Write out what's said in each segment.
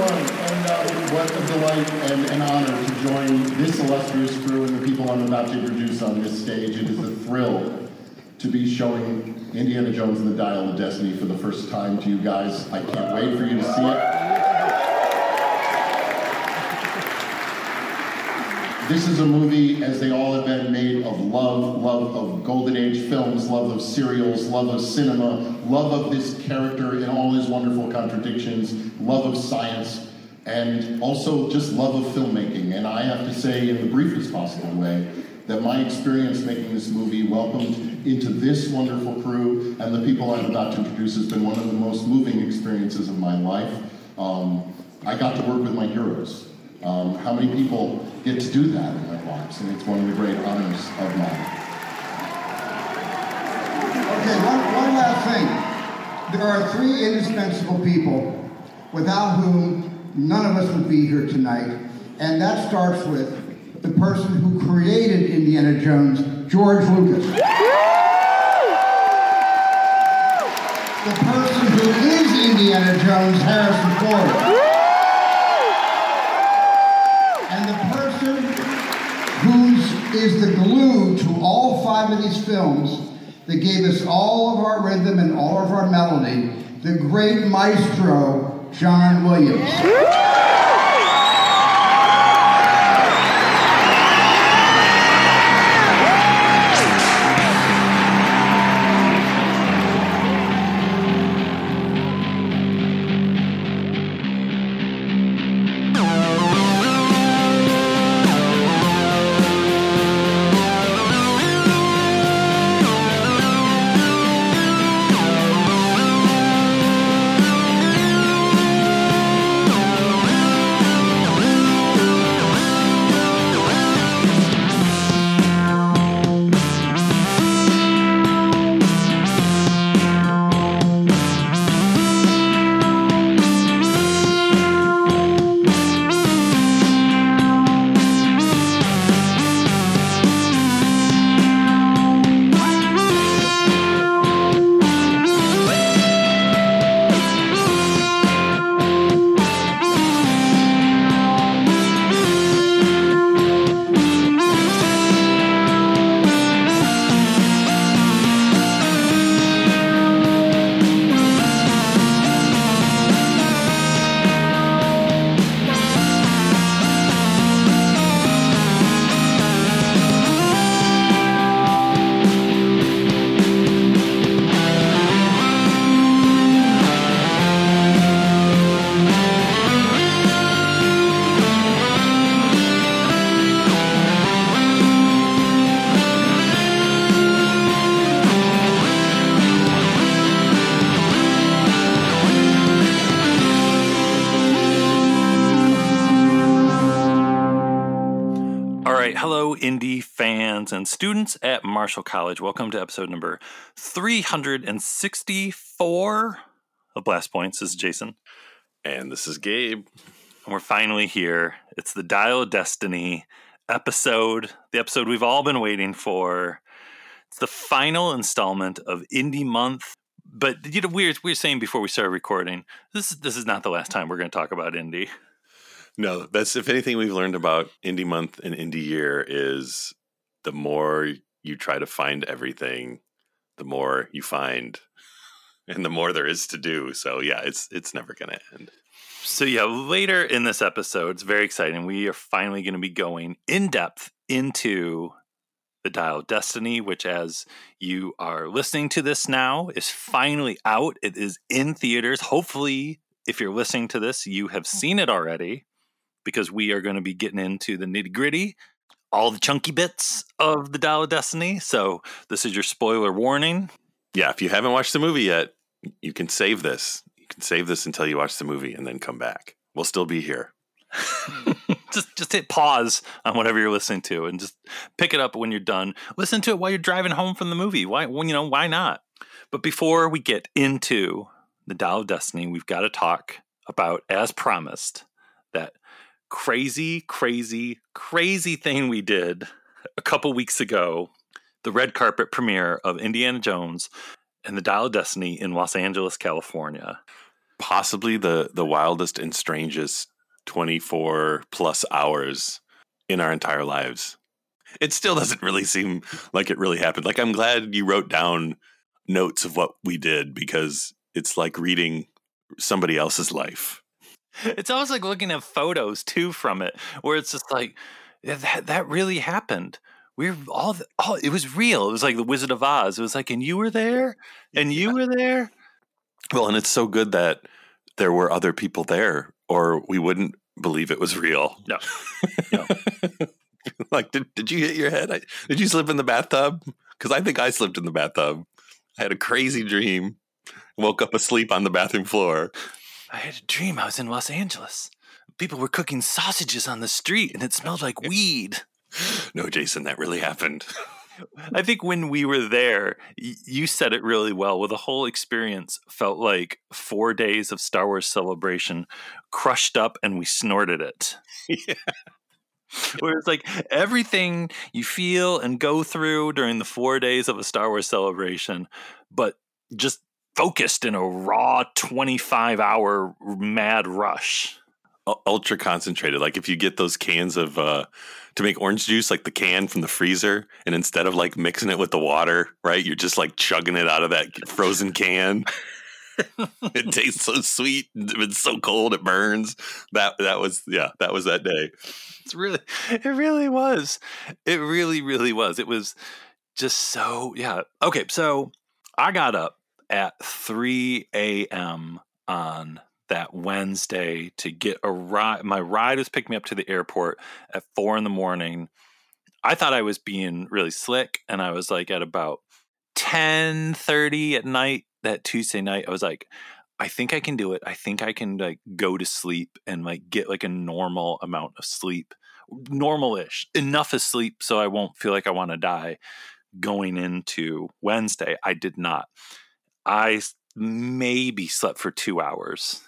everyone, and uh, what a delight and an honor to join this illustrious crew and the people I'm about to introduce on this stage. It is a thrill to be showing Indiana Jones and the Dial of Destiny for the first time to you guys. I can't wait for you to see it. This is a movie, as they all have been, made of love, love of Golden Age films, love of serials, love of cinema, love of this character in all his wonderful contradictions, love of science, and also just love of filmmaking. And I have to say, in the briefest possible way, that my experience making this movie, welcomed into this wonderful crew, and the people I'm about to introduce, has been one of the most moving experiences of my life. Um, I got to work with my heroes. Um, how many people get to do that in their lives? And it's one of the great honors of mine. Okay, one, one last thing. There are three indispensable people without whom none of us would be here tonight, and that starts with the person who created Indiana Jones, George Lucas. The person who is Indiana Jones, Harrison Ford. And the person who is the glue to all five of these films that gave us all of our rhythm and all of our melody, the great maestro, John Williams. And students at Marshall College. Welcome to episode number 364 of Blast Points. This is Jason, And this is Gabe. and we're finally here. It's the Dial of Destiny episode, the episode we've all been waiting for. It's the final installment of Indy Month. But you know, we were, we were saying before we started recording, this is this is not the last time we're going to talk about indie. No, that's if anything we've learned about Indy Month and Indy Year is the more you try to find everything, the more you find, and the more there is to do. So yeah, it's it's never going to end. So yeah, later in this episode, it's very exciting. We are finally going to be going in depth into the Dial of Destiny, which, as you are listening to this now, is finally out. It is in theaters. Hopefully, if you're listening to this, you have seen it already, because we are going to be getting into the nitty gritty, all the chunky bits of the Dial of Destiny. So this is your spoiler warning. Yeah, if you haven't watched the movie yet, you can save this. You can save this until you watch the movie and then come back. We'll still be here. just just hit pause on whatever you're listening to and just pick it up when you're done. Listen to it while you're driving home from the movie. Why well, you know, why not? But before we get into the Dial of Destiny, we've got to talk about, as promised, crazy, crazy, crazy thing we did a couple weeks ago, the red carpet premiere of Indiana Jones and the Dial of Destiny in Los Angeles, California. possibly the the wildest and strangest 24 plus hours in our entire lives. It still doesn't really seem like it really happened. Like I'm glad you wrote down notes of what we did because it's like reading somebody else's life. It's almost like looking at photos too from it, where it's just like that that really happened. We are all all it was real. It was like the Wizard of Oz. It was like, and you were there, and you were there. Well, and it's so good that there were other people there, or we wouldn't believe it was real. No, no. like, did, did you hit your head? I, did you slip in the bathtub? Because I think I slipped in the bathtub. I had a crazy dream. Woke up asleep on the bathroom floor. I had a dream I was in Los Angeles. People were cooking sausages on the street and it smelled like weed. No, Jason, that really happened. I think when we were there, you said it really well. Well, the whole experience felt like four days of Star Wars celebration crushed up and we snorted it. Yeah. Where it's like everything you feel and go through during the four days of a Star Wars celebration, but just focused in a raw 25 hour mad rush ultra concentrated. Like if you get those cans of uh to make orange juice, like the can from the freezer, and instead of like mixing it with the water, right, you're just like chugging it out of that frozen can. it tastes so sweet. It's so cold it burns. That that was yeah, that was that day. It's really it really was. It really, really was. It was just so yeah. Okay, so I got up at 3 a.m. on that Wednesday to get a ride. My ride was picking me up to the airport at four in the morning. I thought I was being really slick, and I was like at about ten thirty at night that Tuesday night. I was like, I think I can do it. I think I can like go to sleep and like get like a normal amount of sleep, normal-ish, enough of sleep so I won't feel like I want to die. Going into Wednesday, I did not. I maybe slept for two hours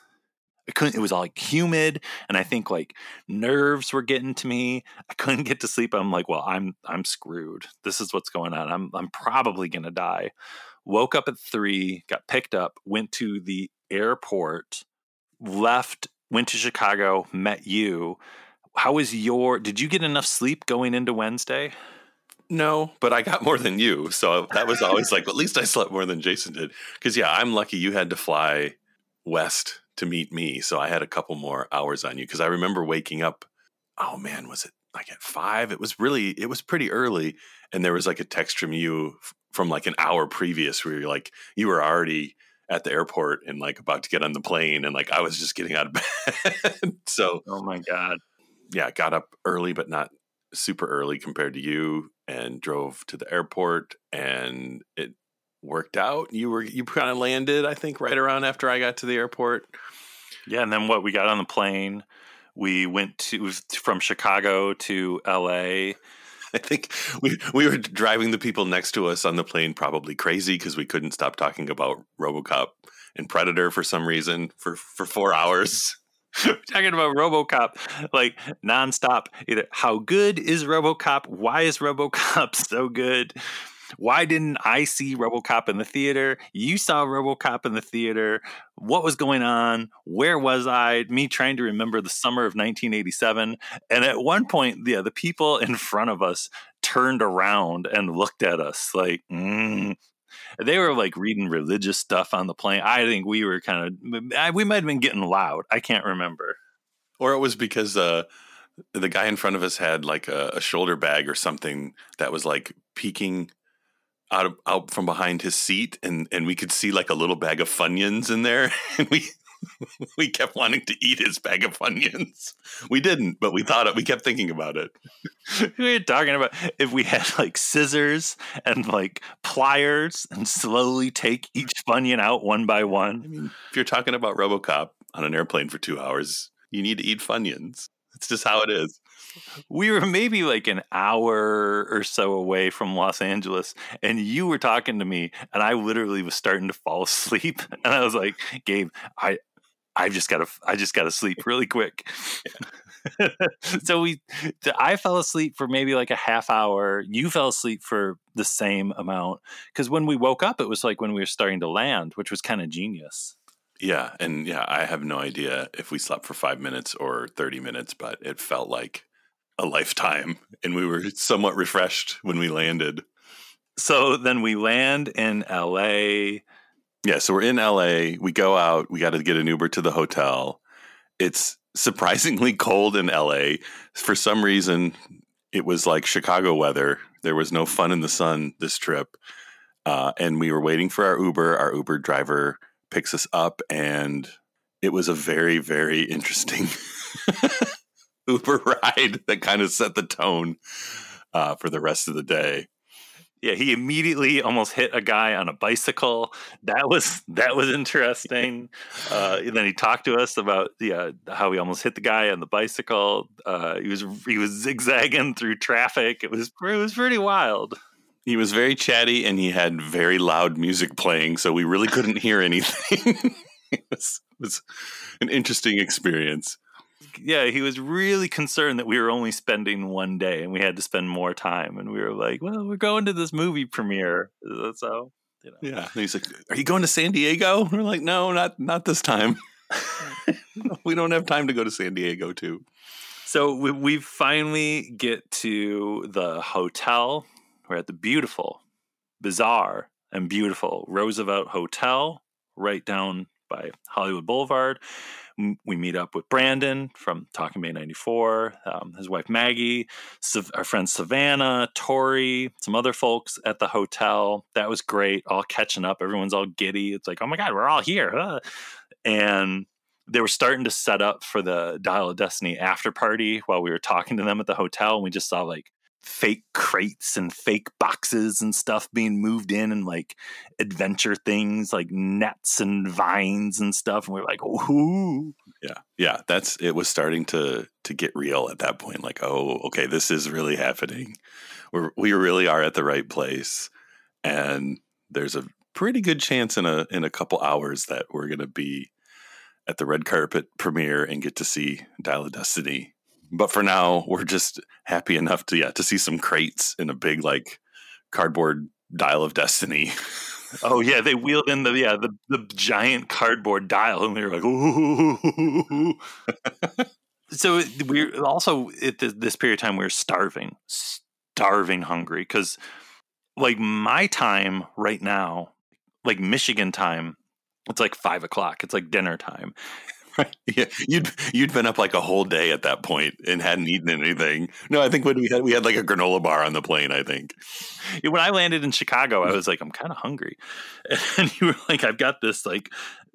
I couldn't, it was all like humid. And I think like nerves were getting to me. I couldn't get to sleep. I'm like, well, I'm, I'm screwed. This is what's going on. I'm, I'm probably going to die. Woke up at three, got picked up, went to the airport, left, went to Chicago, met you. How was your, did you get enough sleep going into Wednesday? No, but I got more than you. So that was always like, at least I slept more than Jason did. Cause yeah, I'm lucky you had to fly west to meet me. So I had a couple more hours on you because I remember waking up. Oh man, was it like at five? It was really, it was pretty early. And there was like a text from you from like an hour previous where you're like, you were already at the airport and like about to get on the plane. And like I was just getting out of bed. so, oh my God. Yeah, got up early, but not super early compared to you and drove to the airport and it worked out. You were you kind of landed, I think, right around after I got to the airport. Yeah, and then what? We got on the plane. We went to from Chicago to L.A. I think we we were driving the people next to us on the plane probably crazy because we couldn't stop talking about RoboCop and Predator for some reason for for four hours. talking about RoboCop like nonstop. Either how good is RoboCop? Why is RoboCop so good? Why didn't I see Robocop in the theater? You saw Robocop in the theater. What was going on? Where was I? Me trying to remember the summer of 1987. And at one point, yeah, the people in front of us turned around and looked at us like, mm. They were like reading religious stuff on the plane. I think we were kind of, we might have been getting loud. I can't remember. Or it was because, uh, the guy in front of us had like a, a, shoulder bag or something that was like peeking out of, out from behind his seat, and and we could see like a little bag of funyuns in there, and we we kept wanting to eat his bag of funyuns. We didn't, but we thought it. We kept thinking about it. we were talking about if we had like scissors and like pliers and slowly take each funyun out one by one. I mean, if you're talking about RoboCop on an airplane for two hours, you need to eat funyuns. It's just how it is we were maybe like an hour or so away from Los Angeles, and you were talking to me, and I literally was starting to fall asleep, and I was like, "Gabe, I, I just gotta, I just gotta sleep really quick." so we, I fell asleep for maybe like a half hour. You fell asleep for the same amount because when we woke up, it was like when we were starting to land, which was kind of genius. Yeah, and yeah, I have no idea if we slept for five minutes or 30 minutes, but it felt like a lifetime. And we were somewhat refreshed when we landed. So then we land in LA. Yeah, so we're in LA. We go out, we got to get an Uber to the hotel. It's surprisingly cold in LA. For some reason, it was like Chicago weather. There was no fun in the sun this trip. Uh, and we were waiting for our Uber. Our Uber driver picks us up, and it was a very, very interesting Uber ride that kind of set the tone uh, for the rest of the day. Yeah, he immediately almost hit a guy on a bicycle. That was that was interesting. Uh, then he talked to us about yeah how he almost hit the guy on the bicycle. Uh, he was he was zigzagging through traffic. It was it was pretty wild. He was very chatty and he had very loud music playing, so we really couldn't hear anything. it, was, it was an interesting experience yeah, he was really concerned that we were only spending one day and we had to spend more time. And we were like, well, we're going to this movie premiere. Uh, so, you know. Yeah. And he's like, are you going to San Diego? And we're like, no, not, not this time. we don't have time to go to San Diego too. So we, we finally get to the hotel. We're at the beautiful, bizarre, and beautiful Roosevelt Hotel right down by Hollywood Boulevard we meet up with Brandon from Talking Bay 94, um, his wife Maggie, our friend Savannah, Tori, some other folks at the hotel. That was great. All catching up. Everyone's all giddy. It's like, oh my God, we're all here. Huh? And they were starting to set up for the Dial of Destiny after party while we were talking to them at the hotel. And we just saw like fake crates and fake boxes and stuff being moved in and like adventure things like nets and vines and stuff and we are like ooh yeah yeah that's it was starting to to get real at that point like oh okay this is really happening. We're, we really are at the right place and there's a pretty good chance in a in a couple hours that we're going to be at the red carpet premiere and get to see Dial of Destiny but for now, we're just happy enough to yeah to see some crates in a big like cardboard dial of destiny. oh yeah, they wheeled in the yeah the the giant cardboard dial, and we were like, ooh. so we're also at this period of time we're starving, starving hungry because like my time right now, like Michigan time, it's like five o'clock. It's like dinner time. Right. Yeah, you'd you'd been up like a whole day at that point and hadn't eaten anything. No, I think when we had we had like a granola bar on the plane. I think when I landed in Chicago, I was like, I'm kind of hungry, and you were like, I've got this like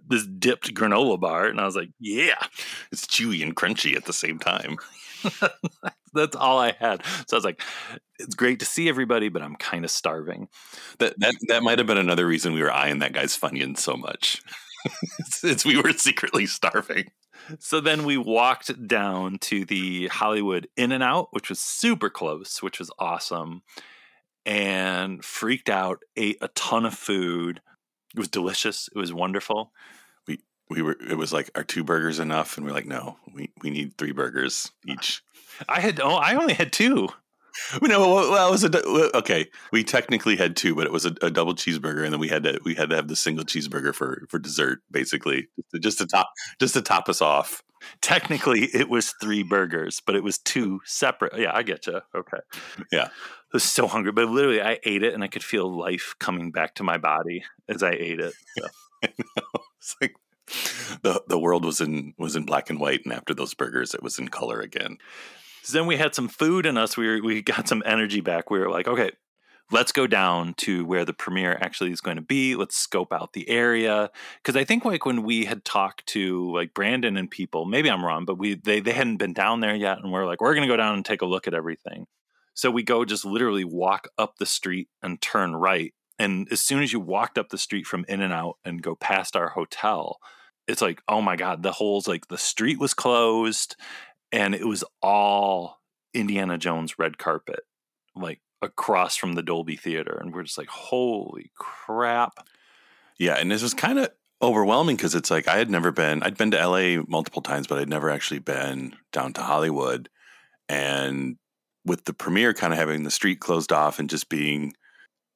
this dipped granola bar, and I was like, Yeah, it's chewy and crunchy at the same time. That's all I had. So I was like, it's great to see everybody, but I'm kind of starving. That that that might have been another reason we were eyeing that guy's Funyuns so much. since we were secretly starving. So then we walked down to the Hollywood In and Out, which was super close, which was awesome, and freaked out, ate a ton of food. It was delicious. It was wonderful. We we were it was like our two burgers enough and we are like no, we we need three burgers each. I had oh I only had two. no, well, it was a okay. We technically had two, but it was a, a, double cheeseburger, and then we had to we had to have the single cheeseburger for for dessert, basically, just to top just to top us off. Technically, it was three burgers, but it was two separate. Yeah, I get you. Okay. Yeah, I was so hungry, but literally, I ate it, and I could feel life coming back to my body as I ate it. So. it's like the the world was in was in black and white, and after those burgers, it was in color again. Then we had some food in us. We were, we got some energy back. We were like, okay, let's go down to where the premiere actually is going to be. Let's scope out the area because I think like when we had talked to like Brandon and people, maybe I'm wrong, but we they they hadn't been down there yet, and we're like, we're going to go down and take a look at everything. So we go just literally walk up the street and turn right. And as soon as you walked up the street from In and Out and go past our hotel, it's like, oh my God, the hole's like the street was closed and it was all Indiana Jones red carpet, like across from the Dolby Theater, and we're just like, holy crap! Yeah, and this was kind of overwhelming because it's like I had never been. I'd been to LA multiple times, but I'd never actually been down to Hollywood, and with the premiere kind of having the street closed off and just being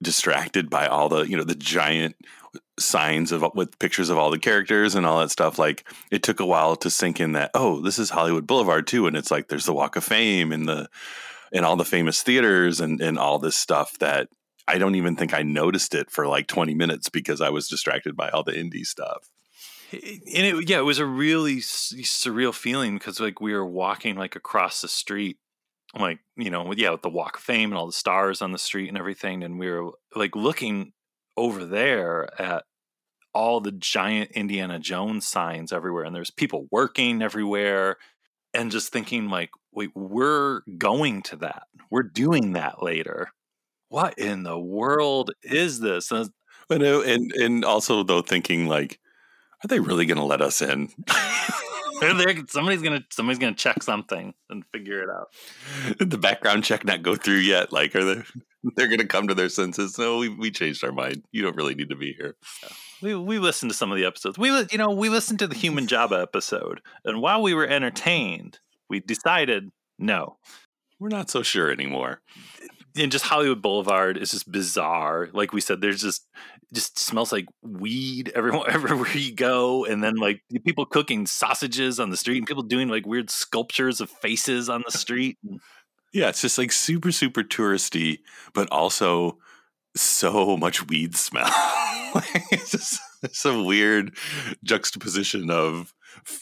distracted by all the you know the giant signs of with pictures of all the characters and all that stuff like it took a while to sink in that oh this is hollywood boulevard too and it's like there's the walk of fame and the and all the famous theaters and and all this stuff that i don't even think i noticed it for like 20 minutes because i was distracted by all the indie stuff. And it yeah it was a really surreal feeling because like we were walking like across the street like you know yeah with the walk of fame and all the stars on the street and everything and we were like looking over there at all the giant Indiana Jones signs everywhere, and there's people working everywhere, and just thinking like, wait, we're going to that. We're doing that later. What in the world is this? And and and also though thinking like, are they really going to let us in? somebody's gonna somebody's gonna check something and figure it out. the background check not go through yet? Like, are they? They're gonna come to their senses. No, we we changed our mind. You don't really need to be here. Yeah. We we listened to some of the episodes. We you know we listened to the Human Java episode, and while we were entertained, we decided no, we're not so sure anymore and just Hollywood Boulevard is just bizarre. Like we said, there's just just smells like weed everywhere everywhere you go, and then like people cooking sausages on the street, and people doing like weird sculptures of faces on the street. yeah, it's just like super super touristy, but also so much weed smell. it's just it's a weird juxtaposition of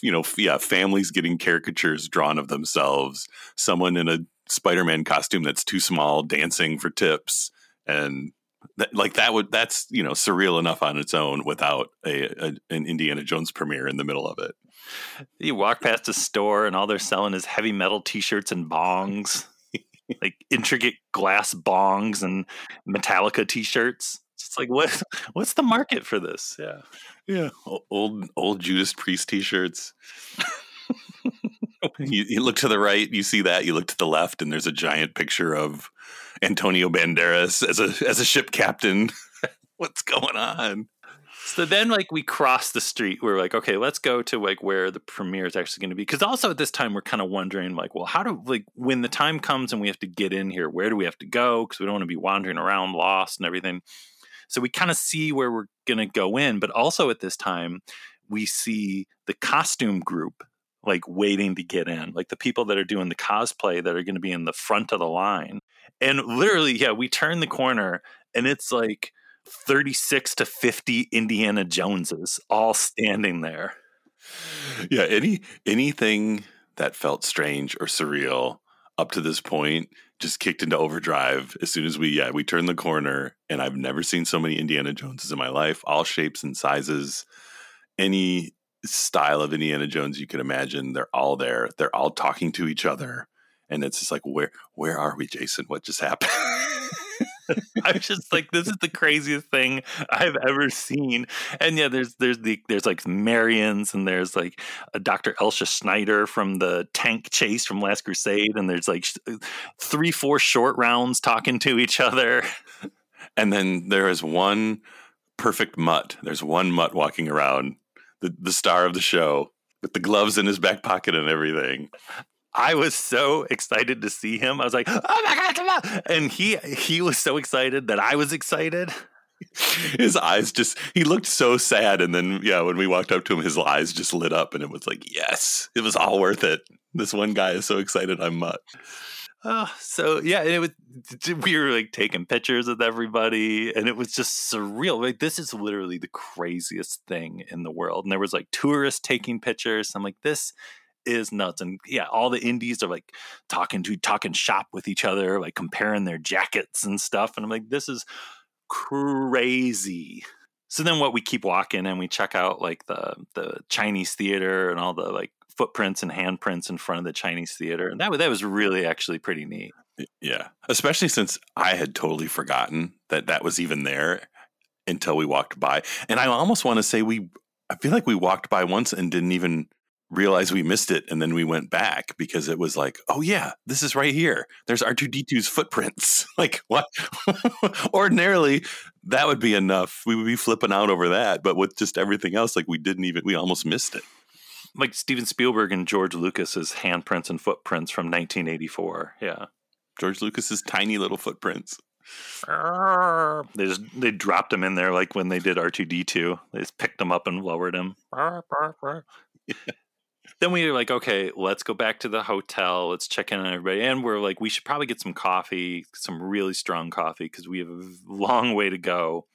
you know yeah families getting caricatures drawn of themselves someone in a Spider-Man costume that's too small dancing for tips and that, like that would that's you know surreal enough on its own without a, a, an Indiana Jones premiere in the middle of it. You walk past a store and all they're selling is heavy metal T-shirts and bongs, like intricate glass bongs and Metallica T-shirts. It's like what what's the market for this? Yeah, yeah, old old Judas Priest T-shirts. You, you, look to the right, you see that. You look to the left, and there's a giant picture of Antonio Banderas as a as a ship captain. What's going on? So then, like, we cross the street. We're like, okay, let's go to like where the premiere is actually going to be. Because also at this time, we're kind of wondering, like, well, how do like when the time comes and we have to get in here, where do we have to go? Because we don't want to be wandering around lost and everything. So we kind of see where we're going to go in, but also at this time, we see the costume group like waiting to get in, like the people that are doing the cosplay that are going to be in the front of the line. And literally, yeah, we turn the corner and it's like 36 to 50 Indiana Joneses all standing there. Yeah, any anything that felt strange or surreal up to this point just kicked into overdrive as soon as we yeah, we turned the corner and I've never seen so many Indiana Joneses in my life, all shapes and sizes. Any style of Indiana Jones you could imagine. They're all there. They're all talking to each other. And it's just like, where where are we, Jason? What just happened? I was just like, this is the craziest thing I've ever seen. And yeah, there's there's the there's like Marions and there's like a Dr. Elsa Schneider from the tank chase from Last Crusade, and there's like three, four short rounds talking to each other. And then there is one perfect mutt. There's one mutt walking around the, the star of the show with the gloves in his back pocket and everything. I was so excited to see him. I was like, "Oh my god, come on!" And he he was so excited that I was excited. His eyes just he looked so sad and then yeah, when we walked up to him his eyes just lit up and it was like, "Yes, it was all worth it." This one guy is so excited I'm mutt. Oh, so yeah, it was. We were like taking pictures with everybody, and it was just surreal. Like this is literally the craziest thing in the world. And there was like tourists taking pictures. I'm like, this is nuts. And yeah, all the indies are like talking to talking shop with each other, like comparing their jackets and stuff. And I'm like, this is crazy. So then what we keep walking and we check out like the the Chinese theater and all the like footprints and handprints in front of the Chinese theater, and that that was really actually pretty neat. Yeah, especially since I had totally forgotten that that was even there until we walked by, and I almost want to say we. I feel like we walked by once and didn't even realize we missed it and then we went back because it was like oh yeah this is right here there's r2d2's footprints like what ordinarily that would be enough we would be flipping out over that but with just everything else like we didn't even we almost missed it like Steven Spielberg and George Lucas's handprints and footprints from 1984. Yeah. George Lucas's tiny little footprints. They just they dropped him in there like when they did R two D two. They just picked him up and lowered him. then we were like, okay, let's go back to the hotel. Let's check in on everybody, and we're like, we should probably get some coffee, some really strong coffee, because we have a long way to go.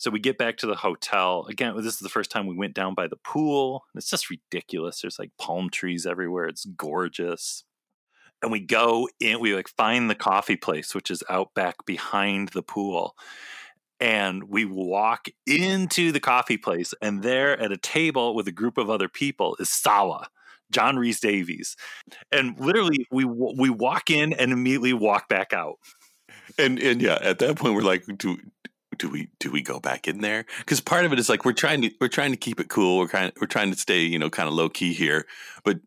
So we get back to the hotel. Again, this is the first time we went down by the pool. It's just ridiculous. There's like palm trees everywhere. It's gorgeous. And we go in, we like find the coffee place, which is out back behind the pool. And we walk into the coffee place, and there at a table with a group of other people is Sallah, John Rhys-Davies. And literally, we we walk in and immediately walk back out. And and yeah, at that point we're like, do do we do we go back in there? Because part of it is like we're trying to we're trying to keep it cool. We're kind we're trying to stay you know kind of low key here. But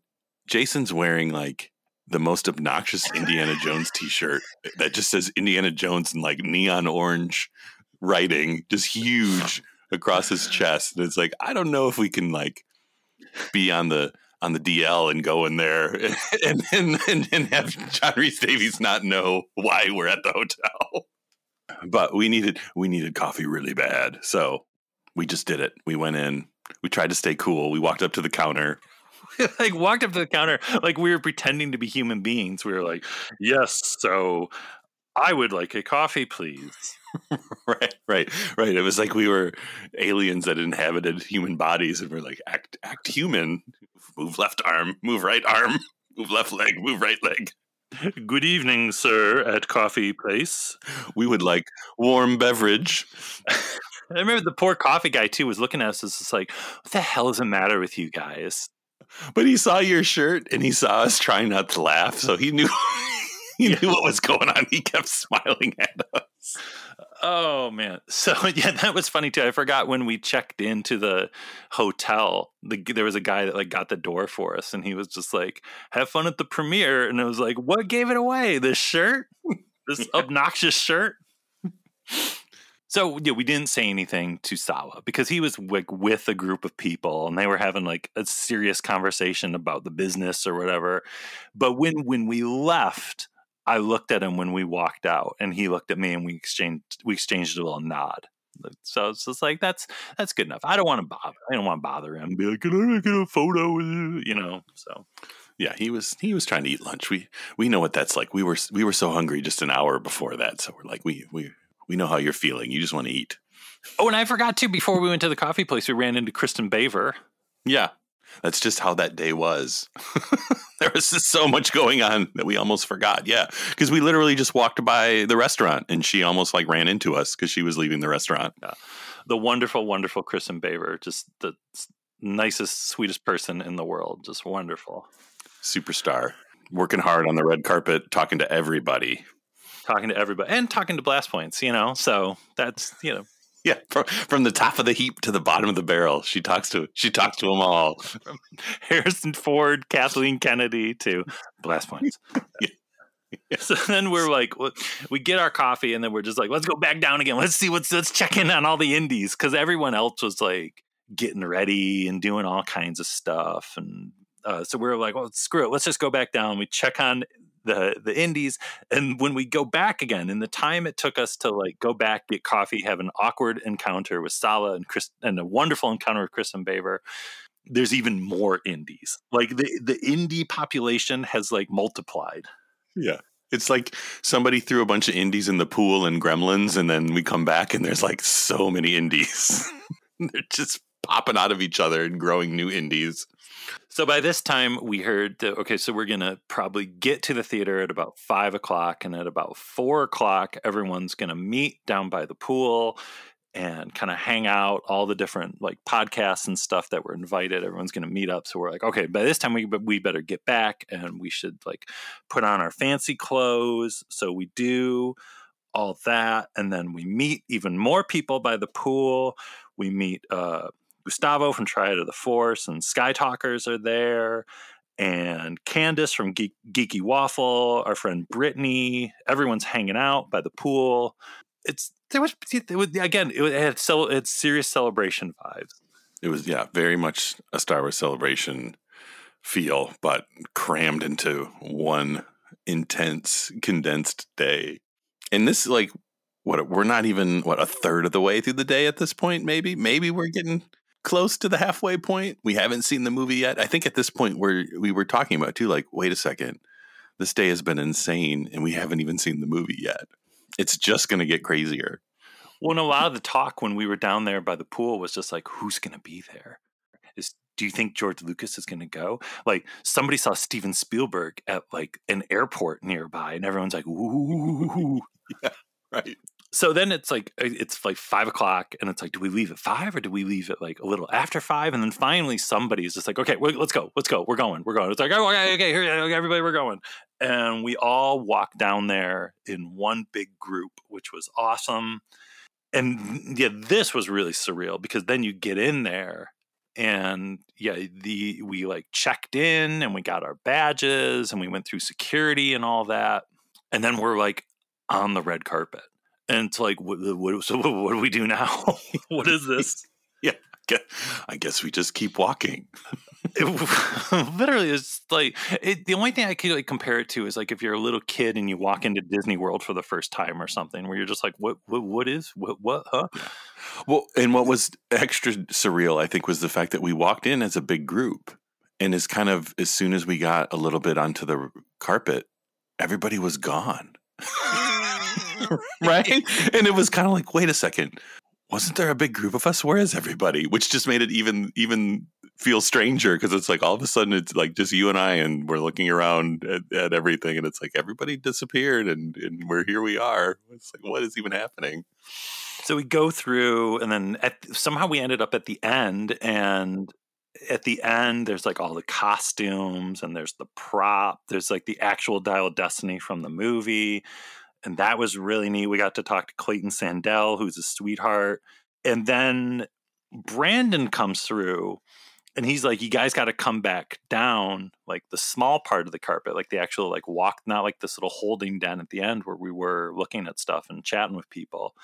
Jason's wearing like the most obnoxious Indiana Jones T-shirt that just says Indiana Jones in like neon orange writing, just huge across his chest. And it's like I don't know if we can like be on the on the DL and go in there and and, and, and have John Rhys-Davies not know why we're at the hotel but we needed we needed coffee really bad. So we just did it. We went in. We tried to stay cool. We walked up to the counter. like walked up to the counter like we were pretending to be human beings. We were like, "Yes, so I would like a coffee, please." right, right, right. It was like we were aliens that inhabited human bodies, and we're like, "Act, act human. Move left arm. Move right arm. Move left leg. Move right leg." Good evening, sir, at Coffee Place. We would like warm beverage. I remember the poor coffee guy too was looking at us as just like, what the hell is the matter with you guys? But he saw your shirt and he saw us trying not to laugh, so he knew he knew what was going on. He kept smiling at us. Oh man. So yeah, that was funny too. I forgot when we checked into the hotel, the, there was a guy that like got the door for us and he was just like, "Have fun at the premiere." And it was like, "What gave it away? This shirt? This obnoxious shirt?" So yeah, we didn't say anything to Sallah because he was like with a group of people and they were having like a serious conversation about the business or whatever. But when when we left, I looked at him when we walked out, and he looked at me, and we exchanged we exchanged a little nod. So it's just like that's that's good enough. I don't want to bother. I don't want to bother him. Be like, can I get a photo with you? You know. So yeah, he was he was trying to eat lunch. We we know what that's like. We were we were so hungry just an hour before that. So we're like, we we we know how you're feeling. You just want to eat. Oh, and I forgot too. Before we went to the coffee place, we ran into Kristin Baver. Yeah, that's just how that day was. there was just so much going on that we almost forgot. Yeah, because we literally just walked by the restaurant and she almost like ran into us because she was leaving the restaurant. Yeah. The wonderful, wonderful Kristin Baver, just the nicest, sweetest person in the world. Just wonderful. Superstar. Working hard on the red carpet, talking to everybody. Talking to everybody and talking to blast points, you know. So that's, you know, yeah, from, from the top of the heap to the bottom of the barrel, she talks to she talks to them all. From Harrison Ford, Kathleen Kennedy to blast points. yeah. So then we're like, we get our coffee, and then we're just like, let's go back down again. Let's see what's let's check in on all the indies because everyone else was like getting ready and doing all kinds of stuff, and uh, so we are like, well, screw it, let's just go back down. We check on the the indies and when we go back again in the time it took us to like go back get coffee have an awkward encounter with Sallah and Chris and a wonderful encounter with Kristin Baver there's even more indies. Like the the indie population has like multiplied. Yeah. It's like somebody threw a bunch of indies in the pool and gremlins and then we come back and there's like so many indies. They're just popping out of each other and growing new indies. So by this time, we heard that, okay, so we're going to probably get to the theater at about five o'clock. And at about four o'clock, everyone's going to meet down by the pool and kind of hang out all the different like podcasts and stuff that were invited everyone's going to meet up. So we're like okay by this time we we better get back and we should like put on our fancy clothes. So we do all that and then we meet even more people by the pool. We meet uh Gustavo from Triad of the Force and Sky Talkers are there. And Candace from Geek, Geeky Waffle, our friend Brittany, everyone's hanging out by the pool. It's there was, it was again it had so it's serious celebration vibes. It was yeah, very much a Star Wars celebration feel, but crammed into one intense condensed day And this like what we're not even what a third of the way through the day at this point maybe maybe we're getting close to the halfway point. We haven't seen the movie yet. I think at this point where we were talking about too like wait a second. This day has been insane and we haven't even seen the movie yet. It's just going to get crazier. Well and a lot of the talk when we were down there by the pool was just like who's going to be there? Is do you think George Lucas is going to go? Like somebody saw Steven Spielberg at like an airport nearby, and everyone's like, "Ooh!" yeah, right so then it's like uh, it's like five o'clock and it's like do we leave at five or do we leave at like a little after five? And then finally somebody is just like okay let's go let's go we're going we're going. It's like oh, okay okay here everybody we're going. And we all walk down there in one big group which was awesome. And yeah this was really surreal because then you get in there and yeah the we like checked in and we got our badges and we went through security and all that. And then we're like on the red carpet and it's like, what, what, so what do we do now? what is this? yeah, I guess we just keep walking. it, literally, it's like it, the only thing I could like compare it to is like if you're a little kid and you walk into Disney World for the first time or something, where you're just like, what, what, what is, what, what, huh? Well, and what was extra surreal, I think, was the fact that we walked in as a big group, and as kind of as soon as we got a little bit onto the carpet, everybody was gone. right? And it was kind of like, wait a second, wasn't there a big group of us? Where is everybody? Which just made it even even feel stranger because it's like all of a sudden it's like just you and I, and we're looking around at, at everything, and it's like everybody disappeared, and and we're here we are. It's like what is even happening? So we go through, and then at, somehow we ended up at the end, and at the end there's like all the costumes and there's the prop there's like the actual dial destiny from the movie and that was really neat. We got to talk to Clayton Sandell, who's a sweetheart, and then Brandon comes through, and he's like, "You guys got to come back down, like the small part of the carpet, like the actual like walk, not like this little holding den at the end where we were looking at stuff and chatting with people."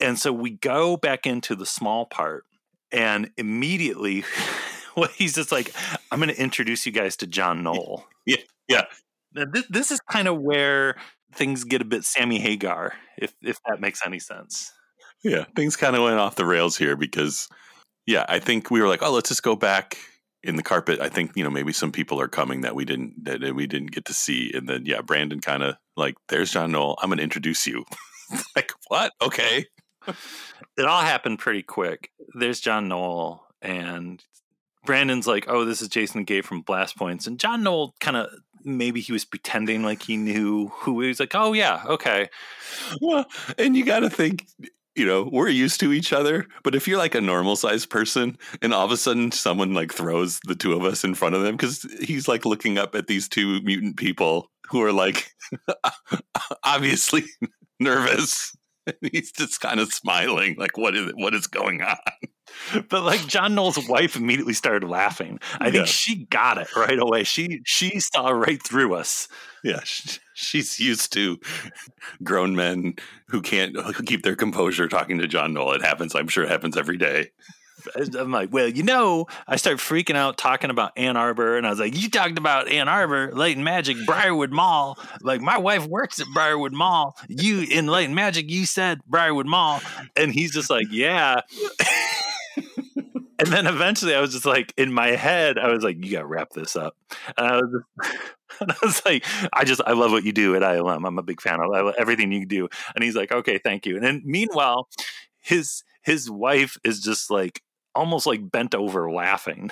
And so we go back into the small part, and immediately, well, he's just like, "I'm going to introduce you guys to John Knoll." Yeah, yeah. This, this is kind of where things get a bit Sammy Hagar, if if that makes any sense. Yeah, things kind of went off the rails here because, yeah, I think we were like, oh, let's just go back in the carpet. I think you know maybe some people are coming that we didn't that we didn't get to see, and then yeah, Brandon kind of like, there's John Knoll. I'm going to introduce you. like what? Okay. it all happened pretty quick. There's John Knoll, and Brandon's like, "Oh, this is Jason Gay from Blast Points," and John Knoll kind of maybe he was pretending like he knew who he was. Like, "Oh yeah, okay." Well, and you got to think, you know, we're used to each other, but if you're like a normal sized person, and all of a sudden someone like throws the two of us in front of them because he's like looking up at these two mutant people who are like obviously nervous. he's just kind of smiling, like, what is, what is going on?" but like John Knoll's wife immediately started laughing. I yeah. think she got it right away. She she saw right through us. Yeah, she's used to grown men who can't keep their composure talking to John Knoll. It happens. I'm sure it happens every day. I'm like, well, you know, I start freaking out talking about Ann Arbor, and I was like, you talked about Ann Arbor, Light and Magic, Briarwood Mall. Like, my wife works at Briarwood Mall. You in Light and Magic, you said Briarwood Mall, and he's just like, yeah. and then eventually I was just like in my head, I was like, you gotta wrap this up. And I was just, and I was like, I just I love what you do at ILM. I'm a big fan of everything you do. And he's like, okay, thank you. And then meanwhile, his his wife is just like almost like bent over laughing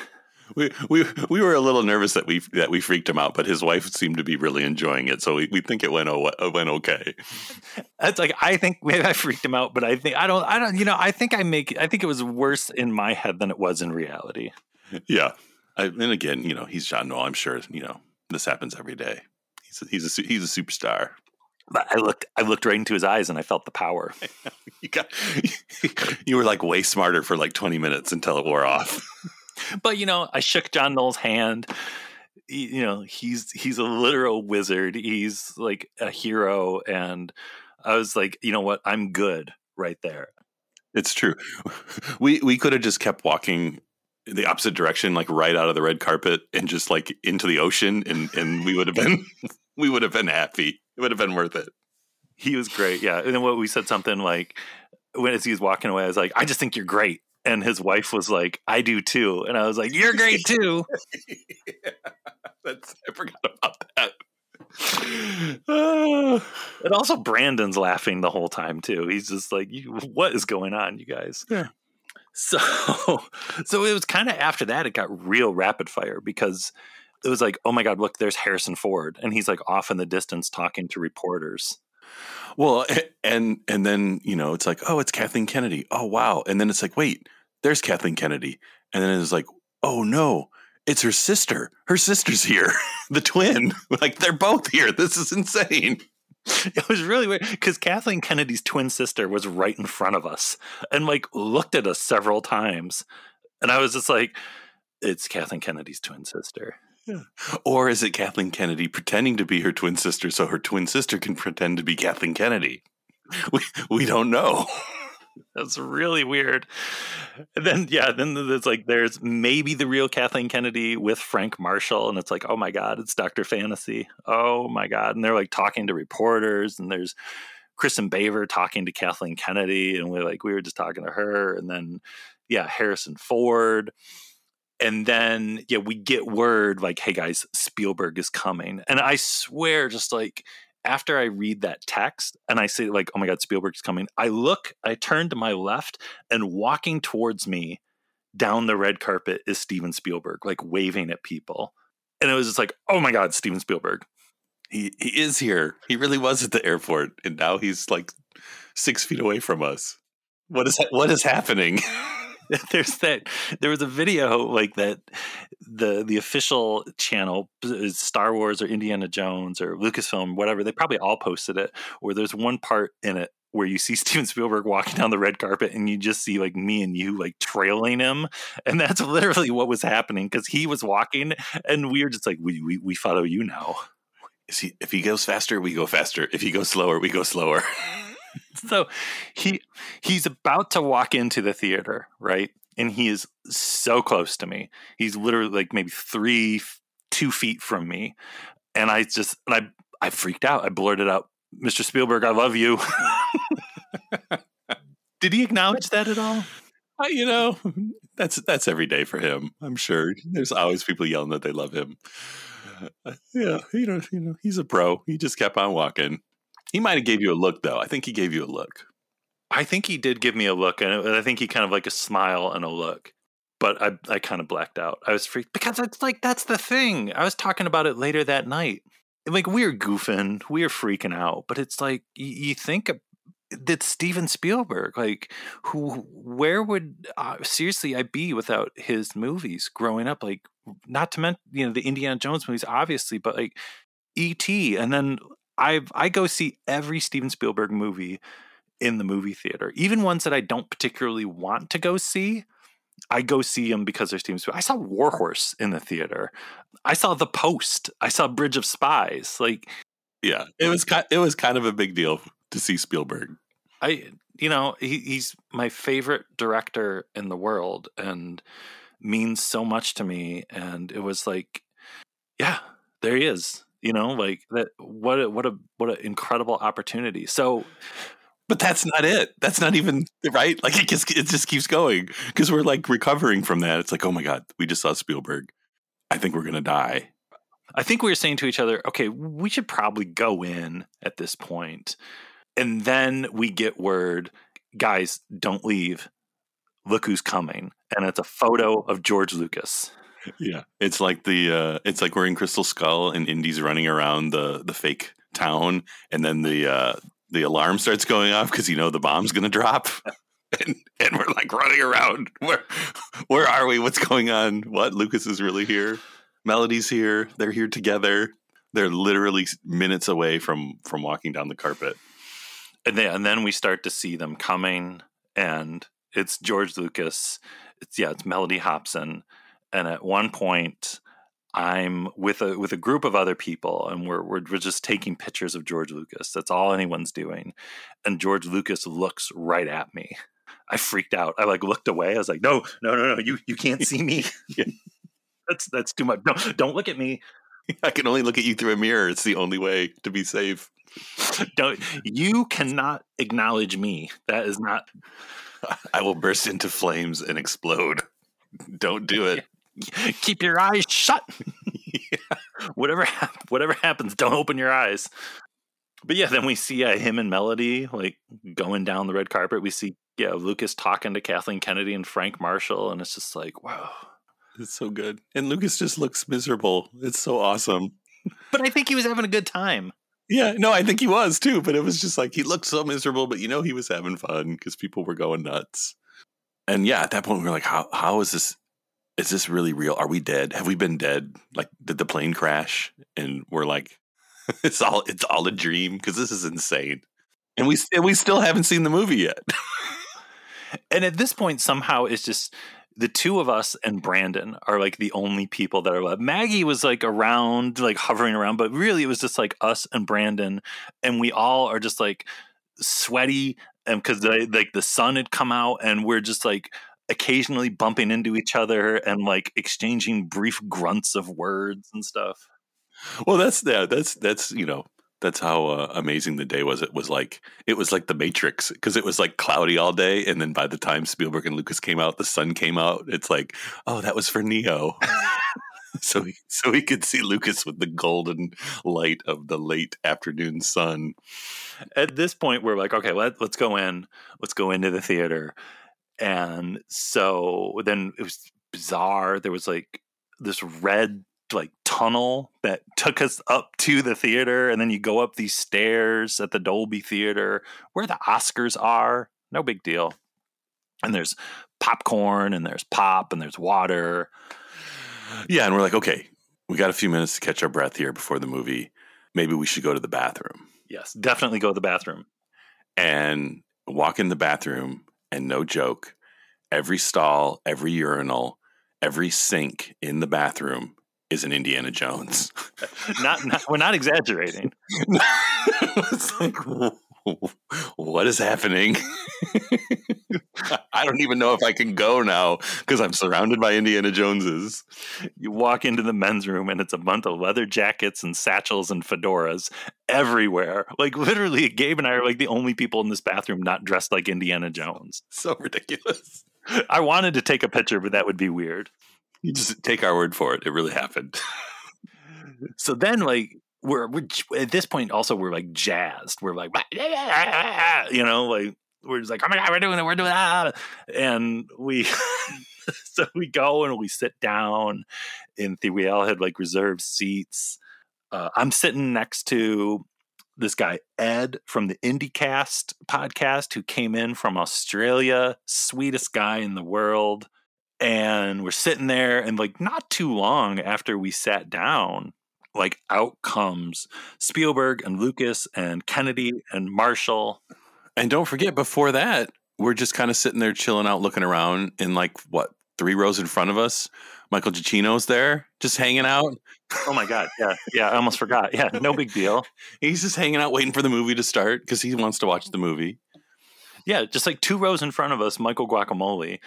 we we we were a little nervous that we that we freaked him out, but his wife seemed to be really enjoying it, so we, we think it went oh, went okay. It's like I think maybe I freaked him out, but I think I don't I don't you know I think I make I think it was worse in my head than it was in reality. Yeah, I, and again, you know, he's John Knoll. I'm sure you know this happens every day. He's a, he's a he's a superstar. But I looked I looked right into his eyes and I felt the power. you got you were like way smarter for like 20 minutes until it wore off but you know, I shook John Knoll's hand. You know, he's he's a literal wizard. He's like a hero, and I was like, you know what? I'm good right there. It's true. We we could have just kept walking the opposite direction, like right out of the red carpet, and just like into the ocean, and and we would have been we would have been happy. It would have been worth it. he was great. Yeah, and then what we said something like when as he was walking away, I was like, "I just think you're great," and his wife was like, "I do too," and I was like, "You're great too." yeah, that's I forgot about that. and also Brandon's laughing the whole time too. He's just like, "What is going on, you guys?" Yeah. So, so it was kind of after that it got real rapid fire because it was like, "Oh my god, look, there's Harrison Ford," and he's like off in the distance talking to reporters. Well, and and then you know it's like, oh, it's Kathleen Kennedy. Oh wow, and then it's like, wait, there's Kathleen Kennedy, and then it's like, oh no, it's her sister. Her sister's here, the twin. Like they're both here. This is insane. It was really weird because Kathleen Kennedy's twin sister was right in front of us and like looked at us several times, and I was just like, "It's Kathleen Kennedy's twin sister." Yeah. Or is it Kathleen Kennedy pretending to be her twin sister so her twin sister can pretend to be Kathleen Kennedy? We we don't know. That's really weird. And then yeah, then there's like there's maybe the real Kathleen Kennedy with Frank Marshall, and it's like, oh my god, it's Doctor Fantasy. Oh my god, and they're like talking to reporters, and there's Kristin Baver talking to Kathleen Kennedy, and we're like we were just talking to her, and then yeah, Harrison Ford. And then yeah, we get word like, hey guys, Spielberg is coming. And I swear, just like after I read that text and I say, like, oh my God, Spielberg's coming, I look, I turn to my left, and walking towards me down the red carpet is Steven Spielberg, like waving at people. And it was just like, oh my God, Steven Spielberg. He he is here. He really was at the airport, and now he's like six feet away from us. What is what is happening? there's that there was a video like that the the official channel uh, star wars or indiana jones or lucasfilm whatever they probably all posted it where there's one part in it where you see steven spielberg walking down the red carpet and you just see like me and you like trailing him and that's literally what was happening because he was walking and we were just like we, we we follow you now. He if he goes faster we go faster. If he goes slower we go slower so he he's about to walk into the theater, right? And he is so close to me. He's literally like maybe three, two feet from me, and I just and I I freaked out. I blurted out, "Mr. Spielberg, I love you." Did he acknowledge that at all? Uh, you know, that's that's every day for him. I'm sure. There's always people yelling that they love him. Uh, yeah, you know, you know, he's a pro. He just kept on walking. He might have gave you a look though. I think he gave you a look. I think he did give me a look, and I think he kind of like a smile and a look. But I, I kind of blacked out. I was freaked because it's like that's the thing. I was talking about it later that night. Like we are goofing, we are freaking out, but it's like you, you think that Steven Spielberg, like who, where would uh, seriously I be without his movies growing up? Like, not to mention you know the Indiana Jones movies, obviously, but like E.T. and then I I go see every Steven Spielberg movie in the movie theater, even ones that I don't particularly want to go see. I go see them because they're Steven Spielberg. I saw Warhorse in the theater. I saw The Post. I saw Bridge of Spies. Like, yeah, it was kind, it was kind of a big deal to see Spielberg. I you know he, he's my favorite director in the world and means so much to me. And it was like, yeah, there he is you know like that what a, what a what an incredible opportunity. So but that's not it. That's not even right? Like it just it just keeps going. Because we're like recovering from that. It's like oh my god we just saw spielberg. I think we're gonna die. I think we were saying to each other okay we should probably go in at this point. And then we get word guys don't leave. Look who's coming. And it's a photo of george lucas yeah, it's like the uh, it's like we're in Crystal Skull and Indy's running around the the fake town, and then the uh, the alarm starts going off because you know the bomb's gonna drop. And, and we're like running around. Where where are we? What's going on? What Lucas is really here? Mellody's here. They're here together. They're literally minutes away from from walking down the carpet. And then and then we start to see them coming, and it's George Lucas. It's yeah, it's Mellody Hobson and at one point I'm with a with a group of other people, and we're, we're we're just taking pictures of George Lucas. That's all anyone's doing, and George Lucas looks right at me. I freaked out. I like looked away. I was like, "No, no, no, no! You you can't see me. that's that's too much. No, don't look at me. I can only look at you through a mirror. It's the only way to be safe." Don't you cannot acknowledge me. That is not. I will burst into flames and explode. Don't do it. Keep your eyes shut. Whatever hap- whatever happens, don't open your eyes. But yeah, then we see uh, him and Mellody like going down the red carpet. We see yeah Lucas talking to Kathleen Kennedy and Frank Marshall, and it's just like wow. It's so good. And Lucas just looks miserable. It's so awesome. But I think he was having a good time. Yeah, no, I think he was too, but it was just like he looked so miserable, but you know he was having fun because people were going nuts. And yeah, at that point we were like, how how is this is this really real? Are we dead? Have we been dead? Like did the plane crash? And we're like it's all it's all a dream because this is insane. And we and we still haven't seen the movie yet. And at this point, somehow it's just the two of us and Brandon are like the only people that are left. Maggie was like around, like hovering around, but really it was just like us and Brandon, and we all are just like sweaty, and because like the sun had come out, and we're just like occasionally bumping into each other and like exchanging brief grunts of words and stuff. well, that's yeah, that's that's you know that's how uh, amazing the day was. It was like it was like the Matrix because it was like cloudy all day, and then by the time Spielberg and Lucas came out, the sun came out. It's like, oh, that was for Neo. so he, so he could see Lucas with the golden light of the late afternoon sun. At this point, we're like, okay, let, let's go in. Let's go into the theater. And so then it was bizarre. There was like this red like tunnel that took us up to the theater and then you go up these stairs at the Dolby Theater where the Oscars are. No big deal. And there's popcorn and there's pop and there's water. Yeah, and we're like, okay, we got a few minutes to catch our breath here before the movie. Maybe we should go to the bathroom Yes, definitely go to the bathroom. and walk in the bathroom. And no joke, every stall, every urinal, every sink in the bathroom is an Indiana Jones. Not, not we're not exaggerating. it's like, what is happening? I don't even know if I can go now because I'm surrounded by Indiana Joneses. You walk into the men's room and it's a bunch of leather jackets and satchels and fedoras everywhere. Like literally, Gabe and I are like the only people in this bathroom not dressed like Indiana Jones. So ridiculous. I wanted to take a picture, but that would be weird. You just take our word for it. It really happened. So then, like, we're, we're at this point also we're like jazzed. We're like, you know, like we're just like, oh my god, we're doing it, we're doing that, ah, ah, ah. and we. so we go and we sit down in the we all had like reserved seats. Uh, I'm sitting next to this guy Ed from the IndieCast podcast who came in from Australia, sweetest guy in the world. And we're sitting there, and like not too long after we sat down, like out comes Spielberg and Lucas and Kennedy and Marshall. And don't forget, before that, we're just kind of sitting there chilling out, looking around, in like what three rows in front of us. Michael Giacchino's there, just hanging out. Oh my god, yeah, yeah, I almost forgot. Yeah, no big deal. He's just hanging out, waiting for the movie to start because he wants to watch the movie. Yeah, just like two rows in front of us, Michael Guacamole,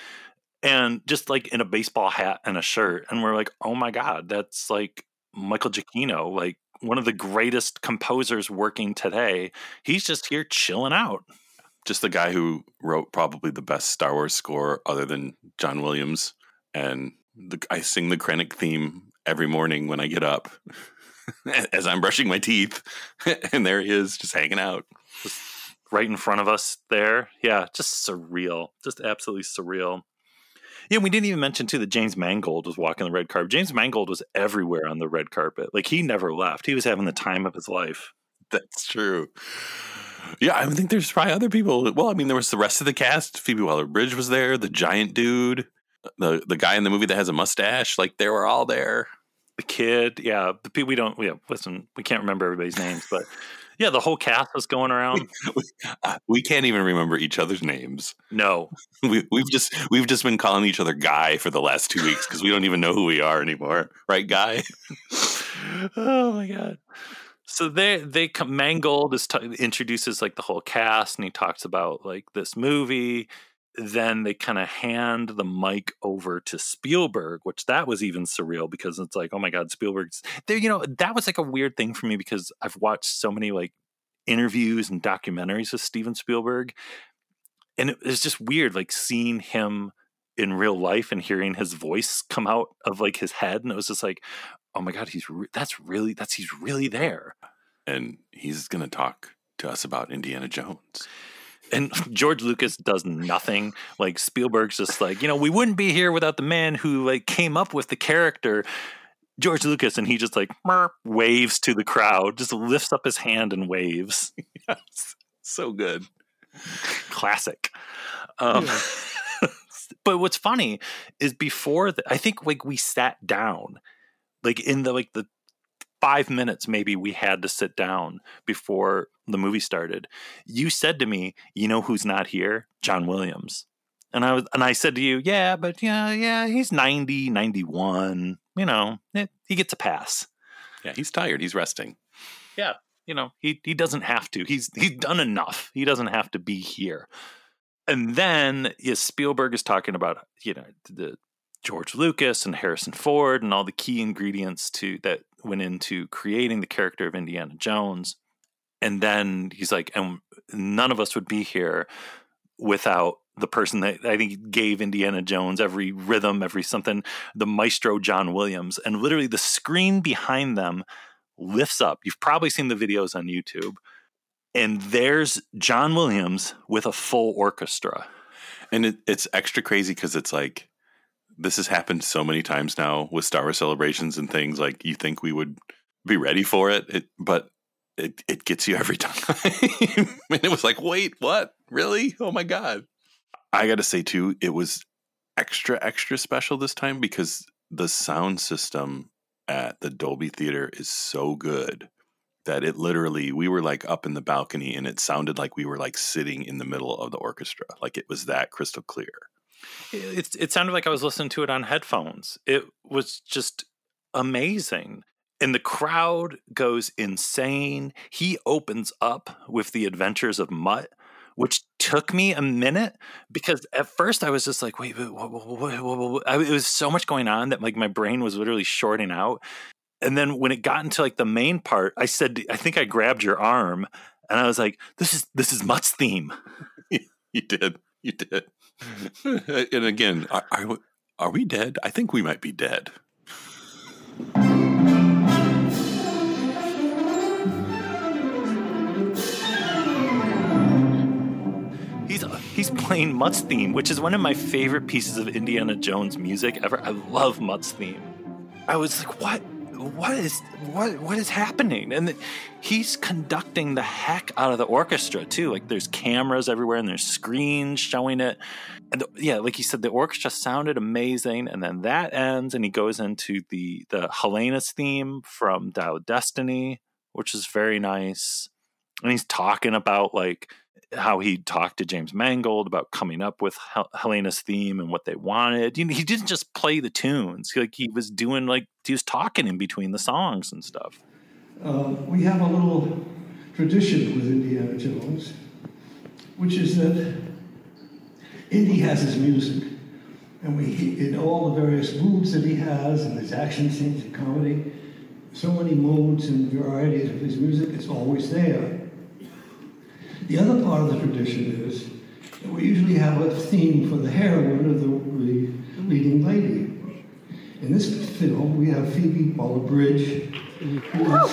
and just like in a baseball hat and a shirt, and we're like, oh my god, that's like Michael Giacchino, like one of the greatest composers working today. He's just here chilling out. Just the guy who wrote probably the best Star Wars score other than John Williams. And the, I sing the Krennic theme every morning when I get up as I'm brushing my teeth. and there he is, just hanging out. right in front of us there. Yeah, just surreal. Just absolutely surreal. Yeah, we didn't even mention too that James Mangold was walking the red carpet. James Mangold was everywhere on the red carpet. Like he never left. He was having the time of his life. That's true. Yeah, I think there's probably other people. Well, I mean, there was the rest of the cast. Phoebe Waller Bridge was there. The giant dude, the the guy in the movie that has a mustache. Like they were all there. The kid, yeah, the people we don't. Yeah, listen, we can't remember everybody's names, but yeah, the whole cast was going around. Uh, we can't even remember each other's names. No, We, we've just we've just been calling each other Guy for the last two weeks because we don't even know who we are anymore, right, Guy? oh my god. So they they come, Mangold is t- introduces like the whole cast and he talks about like this movie. Then they kind of hand the mic over to Spielberg, which that was even surreal because it's like, oh my god, Spielberg's there. You know, that was like a weird thing for me because I've watched so many like interviews and documentaries with Steven Spielberg. And it was just weird, like seeing him in real life and hearing his voice come out of like his head. And it was just like, oh my God, he's re- that's really, that's he's really there. And he's going to talk to us about Indiana Jones. And George Lucas does nothing. Like Spielberg's just like, you know, we wouldn't be here without the man who like came up with the character. George Lucas and he just like waves to the crowd, just lifts up his hand and waves. yes. So good. Classic. Um, yeah. but what's funny is before that, I think like we sat down, like in the like the five minutes maybe we had to sit down before the movie started. You said to me, "You know who's not here? John Williams." And I was and I said to you, "Yeah, but yeah, yeah, he's 90, 91, you know, it, eh, he gets a pass." Yeah, he's tired, he's resting. Yeah, you know, he he doesn't have to. He's he's done enough. He doesn't have to be here. And then yes, Spielberg is talking about, you know, the George Lucas and Harrison Ford and all the key ingredients to that went into creating the character of Indiana Jones. And then he's like, and none of us would be here without the person that I think gave Indiana Jones every rhythm, every something, the maestro John Williams. And literally the screen behind them lifts up. You've probably seen the videos on YouTube. And there's John Williams with a full orchestra. And it, it's extra crazy because it's like this has happened so many times now with Star Wars celebrations and things. Like you think we would be ready for it, it but it it gets you every time. and it was like, wait, what? Really? Oh my god! I got to say too, it was extra extra special this time because the sound system at the Dolby Theater is so good that it literally we were like up in the balcony and it sounded like we were like sitting in the middle of the orchestra like it was that crystal clear it, it sounded like I was listening to it on headphones. It was just amazing. And the crowd goes insane. He opens up with the adventures of Mutt, which took me a minute because at first I was just like, wait, wait it was so much going on that like my brain was literally shorting out. And then when it got into like the main part, I said, I think I grabbed your arm and I was like, this is this is Mutt's theme. you did. You did. and again, are, are, are we dead? I think we might be dead. He's uh, he's playing Mutt's theme, which is one of my favorite pieces of Indiana Jones music ever. I love Mutt's theme. I was like, what? What is what what is happening? And he's conducting the heck out of the orchestra too. Like there's cameras everywhere and there's screens showing it. The, yeah, like you said, the orchestra sounded amazing. And then that ends, and he goes into the the Helena's theme from of Destiny, which is very nice. And he's talking about like how he talked to James Mangold about coming up with Hel- Helena's theme and what they wanted. You know, he didn't just play the tunes; like he was doing like he was talking in between the songs and stuff. Uh, we have a little tradition with Indiana Jones, which is that Indy has his music, and we in all the various moods that he has, and his action scenes and comedy, so many modes and varieties of his music, it's always there. The other part of the tradition is that we usually have a theme for the heroine or the, the leading lady. In this film, we have Phoebe Waller-Bridge. Oh,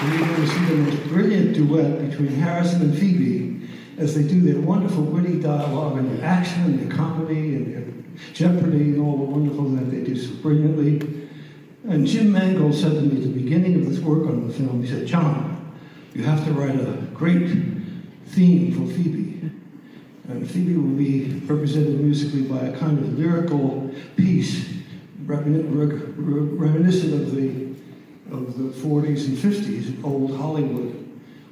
Going to see the most brilliant duet between Harrison and Phoebe as they do their wonderful witty dialogue and their action and their comedy and their jeopardy and all the wonderful that they do so brilliantly. And Jim Mangold said to me at the beginning of this work on the film, he said, John, you have to write a great theme for Phoebe. And Phoebe will be represented musically by a kind of lyrical piece reminiscent of the, of the 40s and 50s, old Hollywood.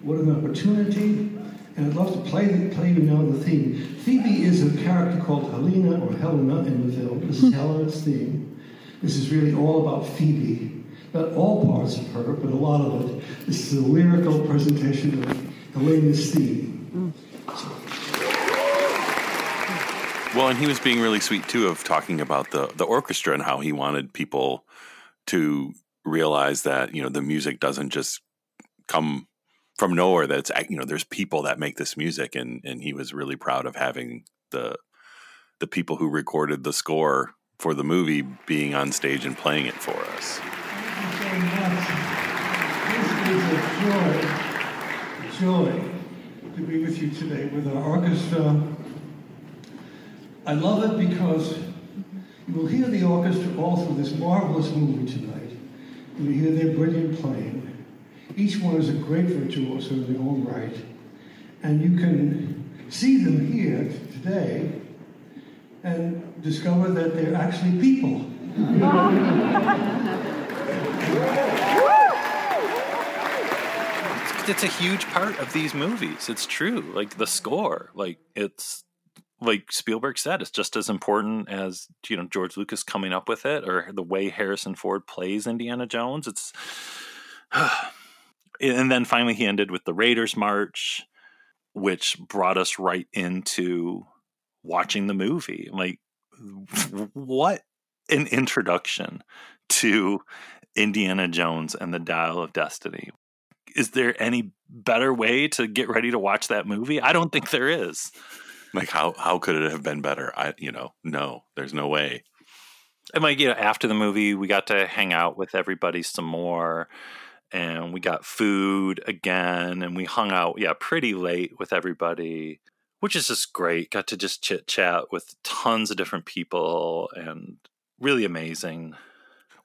What an opportunity. And I'd love to play, play you now the theme. Phoebe is a character called Helena or Helena in the film. This is Helena's theme. This is really all about Phoebe not all parts of her, but a lot of it. This is a lyrical presentation of Helena's theme. Well, and he was being really sweet too of talking about the the orchestra and how he wanted people to realize that you know the music doesn't just come from nowhere that it's you know there's people that make this music and and he was really proud of having the the people who recorded the score for the movie being on stage and playing it for us. This is a joy, a joy to be with you today with our orchestra. I love it because you will hear the orchestra all through this marvelous movie tonight. You will hear their brilliant playing. Each one is a great virtuoso in their own right. And you can see them here today and discover that they're actually people. it's a huge part of these movies. It's true. Like the score, like it's like Spielberg said, it's just as important as you know George Lucas coming up with it or the way Harrison Ford plays Indiana Jones. It's and then finally he ended with the Raiders March, which brought us right into watching the movie. Like what an introduction to Indiana Jones and the Dial of Destiny is there any better way to get ready to watch that movie? I don't think there is. Like how how could it have been better? I you know, no, there's no way. And like, you know, after the movie we got to hang out with everybody some more and we got food again and we hung out, yeah, pretty late with everybody, which is just great. Got to just chit chat with tons of different people and really amazing.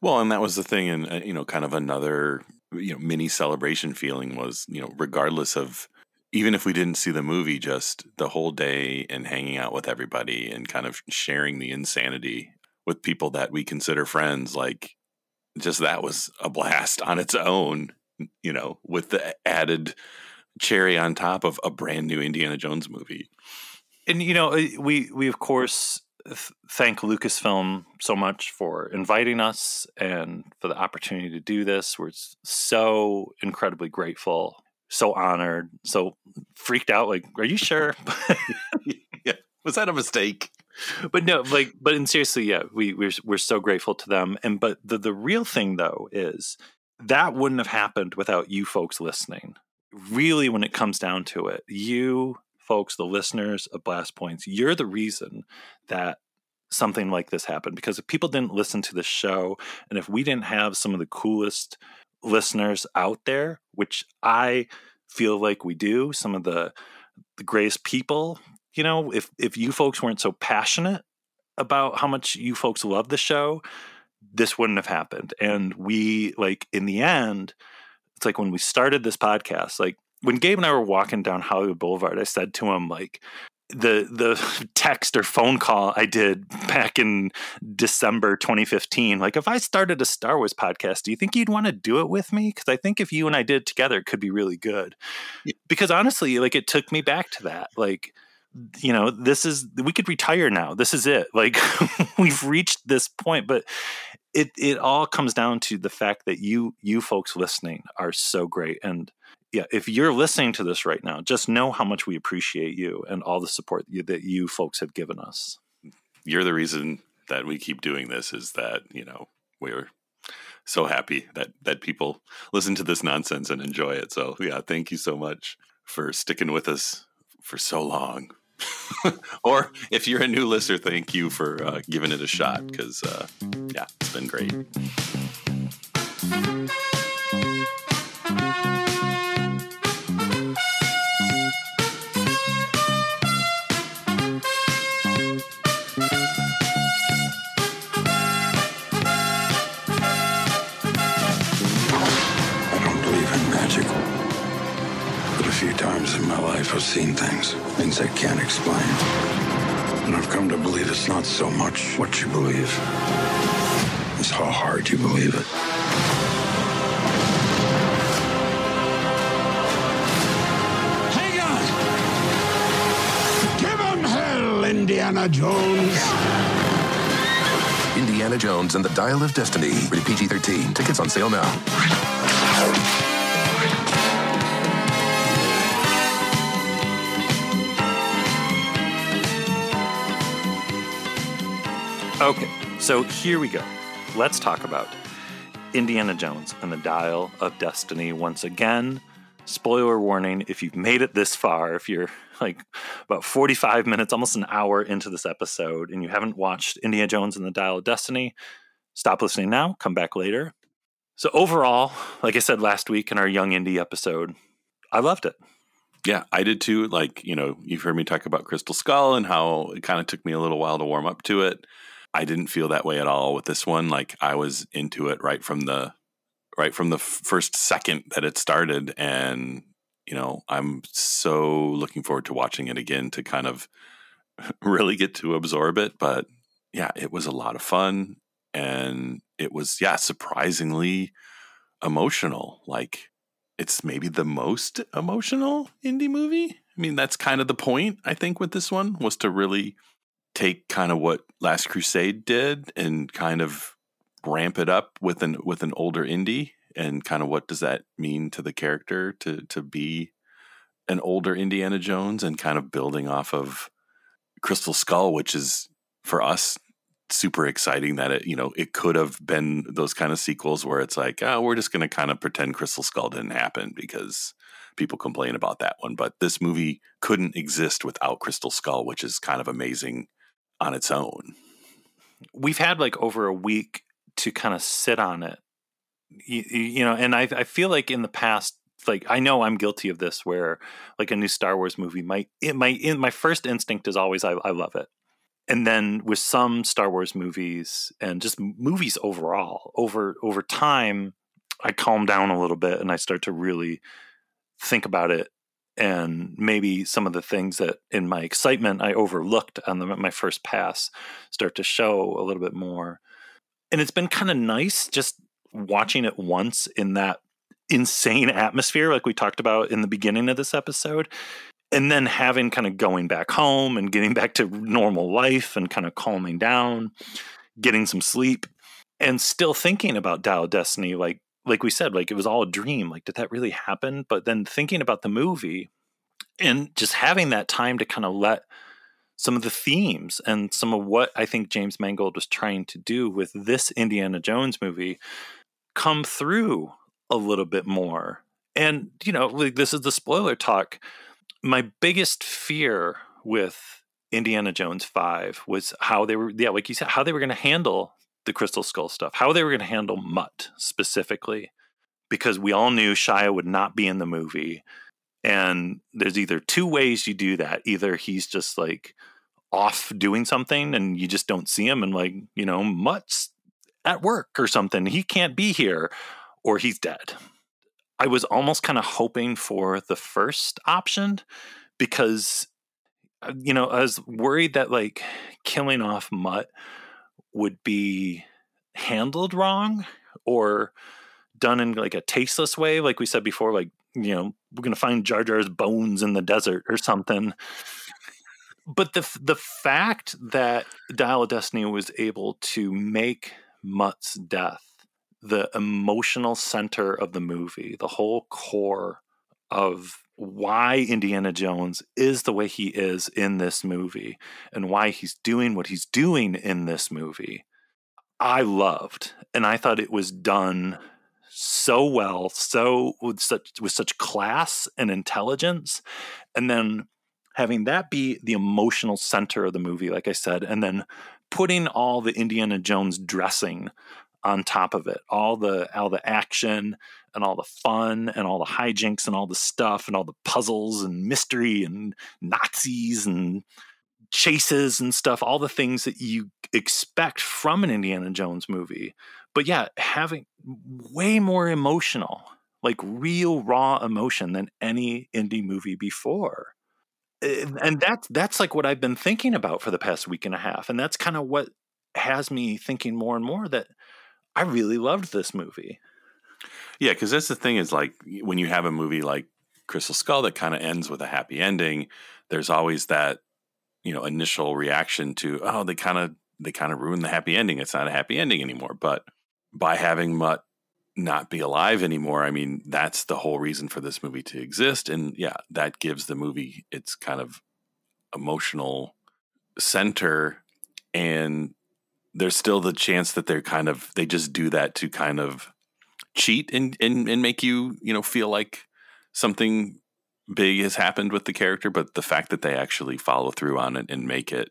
Well, and that was the thing, and uh, you know, kind of another you know mini celebration feeling was you know regardless of even if we didn't see the movie just the whole day and hanging out with everybody and kind of sharing the insanity with people that we consider friends like just that was a blast on its own you know with the added cherry on top of a brand new Indiana Jones movie. And you know uh, we we of course thank Lucasfilm so much for inviting us and for the opportunity to do this. We're so incredibly grateful, so honored, so freaked out. Like, are you sure? yeah, was that a mistake? But no, like, but in seriously, yeah, we we're we're so grateful to them. And but the the real thing though is that wouldn't have happened without you folks listening. Really, when it comes down to it, you folks, the listeners of Blast Points, you're the reason that something like this happened. Because if people didn't listen to the show, and if we didn't have some of the coolest listeners out there, which I feel like we do, some of the the greatest people, you know, if if you folks weren't so passionate about how much you folks love the show, this wouldn't have happened. And we like in the end, it's like when we started this podcast, like when Gabe and I were walking down Hollywood Boulevard, I said to him like the the text or phone call I did back in December 2015. Like if I started a Star Wars podcast, do you think you'd want to do it with me? Because I think if you and I did it together, it could be really good. Because honestly, like it took me back to that. Like you know, this is we could retire now. This is it. Like we've reached this point, but it it all comes down to the fact that you you folks listening are so great and yeah, if you're listening to this right now, just know how much we appreciate you and all the support you, that you folks have given us. You're the reason that we keep doing this. Is that you know we're so happy that that people listen to this nonsense and enjoy it. So yeah, thank you so much for sticking with us for so long. or if you're a new listener, thank you for uh, giving it a shot because uh, yeah, it's been great. Believe it. Hang on! Give him hell, Indiana Jones! Indiana Jones and the Dial of Destiny. Rated PG 13. Tickets on sale now. Okay, so here we go. Let's talk about Indiana Jones and the Dial of Destiny once again. spoiler warning if you've made it this far, if you're like about 45 minutes, almost an hour into this episode, and you haven't watched Indiana Jones and the Dial of Destiny, stop listening now, come back later. So, overall, like I said last week in our Young Indy episode, I loved it. Yeah, I did too. Like, you know, you've heard me talk about Crystal Skull and how it kind of took me a little while to warm up to it. I didn't feel that way at all with this one. Like, I was into it right from the right from the first second that it started. And you know i'm so looking forward to watching it again to kind of really get to absorb it. But yeah it was a lot of fun. And it was yeah surprisingly emotional. Like it's maybe the most emotional Indy movie? I mean that's kind of the point i think with this one was to really take kind of what last crusade did and kind of ramp it up with an with an older Indy? And kind of what does that mean to the character to to be an older Indiana Jones and kind of building off of Crystal Skull, which is for us super exciting that it you know it could have been those kind of sequels where it's like oh we're just going to kind of pretend Crystal Skull didn't happen because people complain about that one. But this movie couldn't exist without Crystal Skull which is kind of amazing on its own we've had like over a week to kind of sit on it. You, you know, and I, I feel like in the past, like I know I'm guilty of this, where like a new Star Wars movie, my it, my in, my first instinct is always I, I love it, and then with some Star Wars movies and just movies overall, over over time, I calm down a little bit and I start to really think about it and maybe some of the things that in my excitement I overlooked on my first pass start to show a little bit more. And it's been kind of nice just watching it once in that insane atmosphere like we talked about in the beginning of this episode and then having kind of going back home and getting back to normal life and kind of calming down getting some sleep and still thinking about Dial Destiny like like we said like it was all a dream like did that really happen but then thinking about the movie and just having that time to kind of let some of the themes and some of what I think James Mangold was trying to do with this Indiana Jones movie come through a little bit more. And, you know, like this is the spoiler talk. My biggest fear with Indiana Jones 5 was how they were, yeah, like you said, how they were going to handle the Crystal Skull stuff, how they were going to handle Mutt specifically, because we all knew Shia would not be in the movie. And there's either two ways you do that. Either he's just like off doing something and you just don't see him and like, you know, Mutt's at work or something. He can't be here or he's dead. I was almost kind of hoping for the first option because uh, you know, I was worried that like killing off Mutt would be handled wrong or done in like a tasteless way like we said before like you know, we're going to find Jar Jar's bones in the desert or something. But the the fact that Dial of Destiny was able to make Mutt's death the emotional center of the movie, the whole core of why Indiana Jones is the way he is in this movie and why he's doing what he's doing in this movie, I loved. And I thought it was done so well, so with such with such class and intelligence, and then having that be the emotional center of the movie, like I said, and then putting all the Indiana Jones dressing on top of it, all the all the action and all the fun and all the hijinks and all the stuff and all the puzzles and mystery and Nazis and chases and stuff, all the things that you expect from an Indiana Jones movie. But yeah, having way more emotional, like real raw emotion than any Indy movie before. And that's that's like what I've been thinking about for the past week and a half. And that's kind of what has me thinking more and more that I really loved this movie. Yeah, because that's the thing is like when you have a movie like Crystal Skull that kind of ends with a happy ending, there's always that you know initial reaction to oh they kind of they kind of ruined the happy ending. It's not a happy ending anymore. But by having Mutt not be alive anymore, I mean that's the whole reason for this movie to exist. And yeah, that gives the movie its kind of emotional center and there's still the chance that they're kind of they just do that to kind of cheat and and, and make you you know feel like something big has happened with the character, but the fact that they actually follow through on it and make it,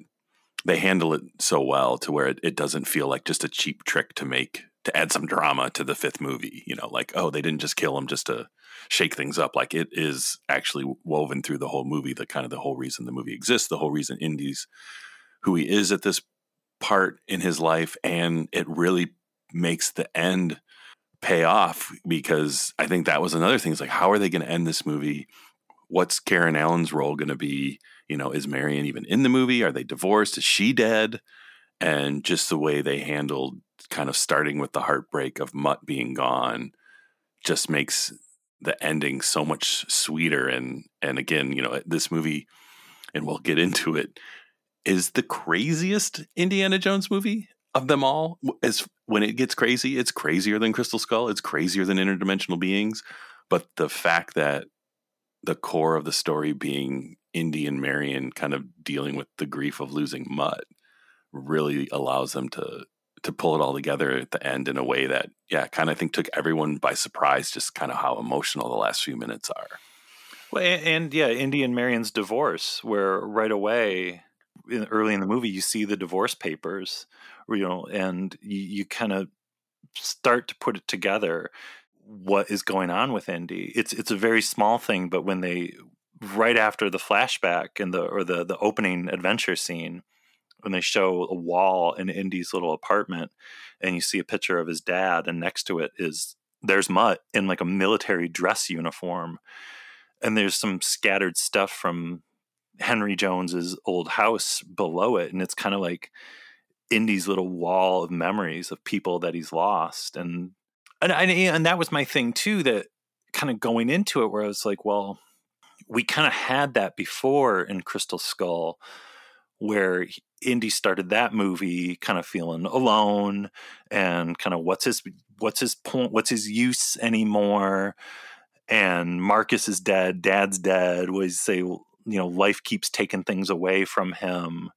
they handle it so well to where it, it doesn't feel like just a cheap trick to make to add some drama to the fifth movie. You know, like oh, they didn't just kill him just to shake things up. Like it is actually woven through the whole movie. The kind of the whole reason the movie exists, the whole reason Indy's who he is at this part in his life, and it really makes the end pay off because I think that was another thing. It's like, how are they going to end this movie? What's Karen Allen's role going to be? You know, is Marion even in the movie? Are they divorced? Is she dead? And just the way they handled kind of starting with the heartbreak of Mutt being gone just makes the ending so much sweeter. And and again, you know, uh, this movie, and we'll get into it, is the craziest Indiana Jones movie of them all. As when it gets crazy, it's crazier than Crystal Skull. It's crazier than interdimensional beings. But the fact that the core of the story being Indy and Marion kind of dealing with the grief of losing Mutt really allows them to to pull it all together at the end in a way that yeah kind of I think took everyone by surprise just kind of how emotional the last few minutes are well and, and yeah Indy and Marion's divorce where right away early in the movie you see the divorce papers you know and you, you kind of start to put it together what is going on with Indy. It's it's a very small thing but when they right after the flashback and the or the the opening adventure scene when they show a wall in Indy's little apartment and you see a picture of his dad and next to it is there's Mutt in like a military dress uniform. And there's some scattered stuff from Henry Jones's old house below it and it's kind of like Indy's little wall of memories of people that he's lost and and and that was my thing too that kind of going into it where I was like well we kind of had that before in Crystal Skull where Indy started that movie kind of feeling alone and kind of what's his what's his point what's his use anymore? And Marcus is dead dad's dead was say you know life keeps taking things away from him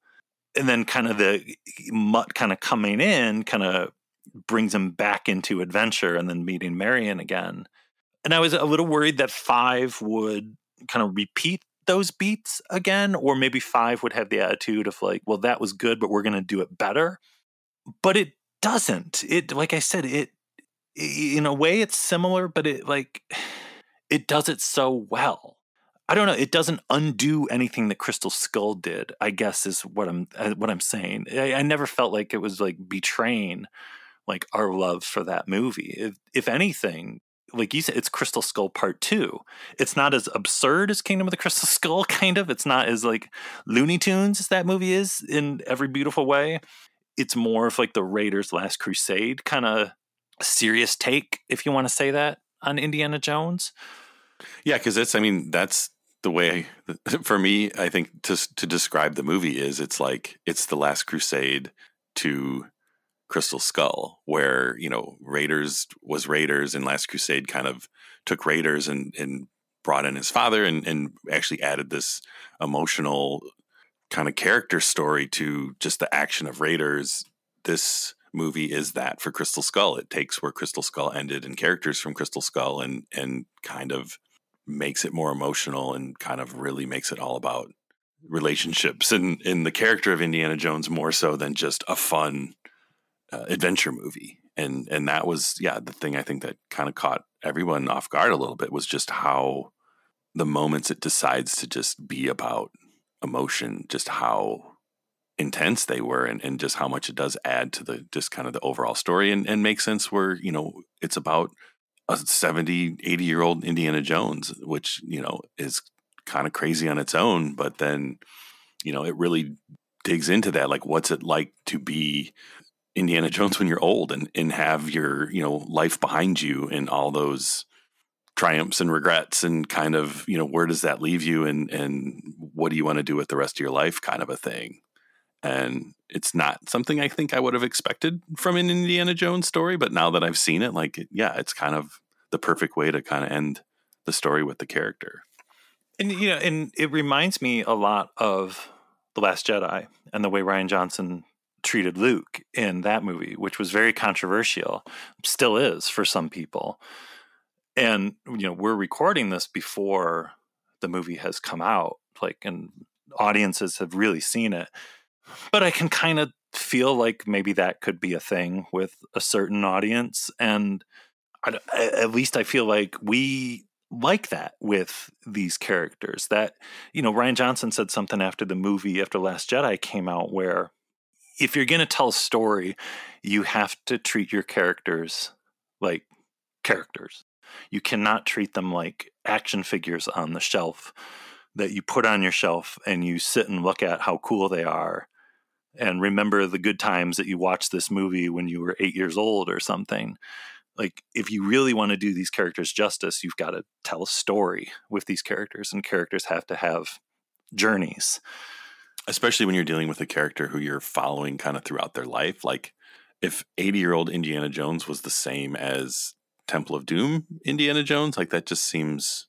and then kind of the mutt kind of coming in kind of brings him back into adventure and then meeting Marion again and I was a little worried that 5 would kind of repeat those beats again, or maybe five would have the attitude of like, well, that was good, but we're going to do it better. But it doesn't. It, like I said, it, in a way, it's similar, but it like, it does it so well. I don't know. It doesn't undo anything that Crystal Skull did. I guess is what I'm uh, what I'm saying. I, I never felt like it was like betraying like our love for that movie. If, if anything, like you said, it's Crystal Skull Part Two. It's not as absurd as Kingdom of the Crystal Skull, kind of. It's not as like Looney Tunes as that movie is in every beautiful way. It's more of like the Raiders Last Crusade kind of serious take, if you want to say that, on Indiana Jones. Yeah, because it's. I mean, that's the way for me. I think to to describe the movie is it's like it's the Last Crusade to Crystal Skull, where you know Raiders was Raiders, and Last Crusade kind of took Raiders and and brought in his father, and and actually added this emotional kind of character story to just the action of Raiders. This movie is that for Crystal Skull. It takes where Crystal Skull ended and characters from Crystal Skull and and kind of makes it more emotional and kind of really makes it all about relationships and in the character of Indiana Jones more so than just a fun uh, adventure movie. And and that was yeah the thing i think that kind of caught everyone off guard a little bit was just how the moments it decides to just be about emotion just how intense they were and, and just how much it does add to the just kind of the overall story and, and make sense where you know it's about a 70 80 year old indiana jones which you know is kind of crazy on its own but then you know it really digs into that like what's it like to be Indiana Jones when you're old and, and have your, you know, life behind you and all those triumphs and regrets and kind of, you know, where does that leave you and and what do you want to do with the rest of your life kind of a thing. And it's not something I think I would have expected from an Indiana Jones story, but now that I've seen it, like yeah, it's kind of the perfect way to kind of end the story with the character. And you know, and it reminds me a lot of The Last Jedi and the way Rian Johnson treated Luke in that movie, which was very controversial, still is for some people. and you know we're recording this before the movie has come out like and audiences have really seen it but i can kind of feel like maybe that could be a thing with a certain audience and I, at least i feel like we like that with these characters that you know Rian Johnson said something after the movie after last jedi came out where if you're going to tell a story you have to treat your characters like characters. You cannot treat them like action figures on the shelf that you put on your shelf and you sit and look at how cool they are and remember the good times that you watched this movie when you were eight years old or something. Like, if you really want to do these characters justice, you've got to tell a story with these characters, and characters have to have journeys. Especially when you're dealing with a character who you're following kind of throughout their life. Like, if 80 year old Indiana Jones was the same as Temple of Doom Indiana Jones, like that just seems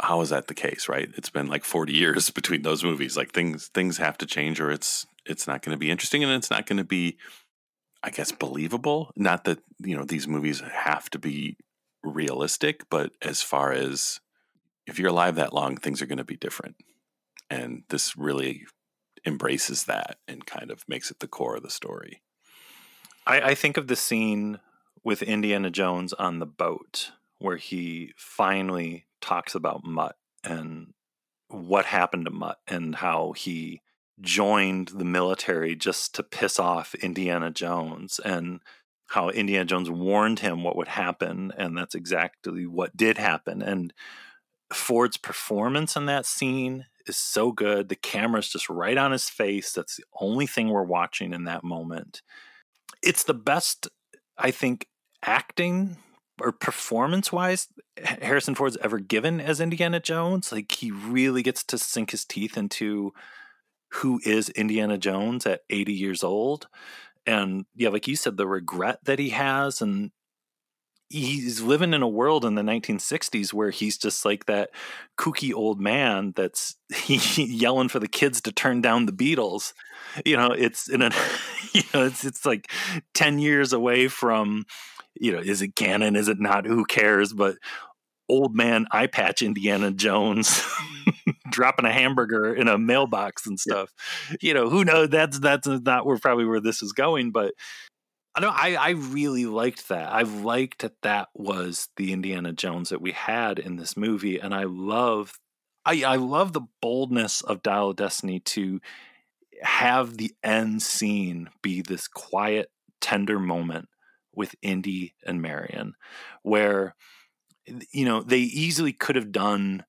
how is that the case, right? It's been like 40 years between those movies. Like things things have to change or it's it's not going to be interesting and it's not going to be I guess believable. Not that, you know, these movies have to be realistic, but as far as if you're alive that long, things are going to be different. And this really embraces that and kind of makes it the core of the story. I, I think of the scene with Indiana Jones on the boat where he finally talks about Mutt and what happened to Mutt and how he joined the military just to piss off Indiana Jones and how Indiana Jones warned him what would happen and that's exactly what did happen. And Ford's performance in that scene is so good. The camera's just right on his face. That's the only thing we're watching in that moment. It's the best I think acting or performance wise Harrison Ford's ever given as Indiana Jones. Like he really gets to sink his teeth into who is Indiana Jones at 80 years old. And yeah, like you said, the regret that he has and he's living in a world in the 1960s where he's just like that kooky old man that's yelling for the kids to turn down the Beatles. You know, it's in a you know, it's it's like 10 years away from you know, is it canon? Is it not? Who cares? But old man eye patch Indiana Jones dropping a hamburger in a mailbox and stuff. Yeah. You know, who knows? That's that's not where probably where this is going, but I know I, I really liked that. I liked that that was the Indiana Jones that we had in this movie, and I love I, I love the boldness of Dial of Destiny to have the end scene be this quiet, tender moment with Indy and Marion, where you know they easily could have done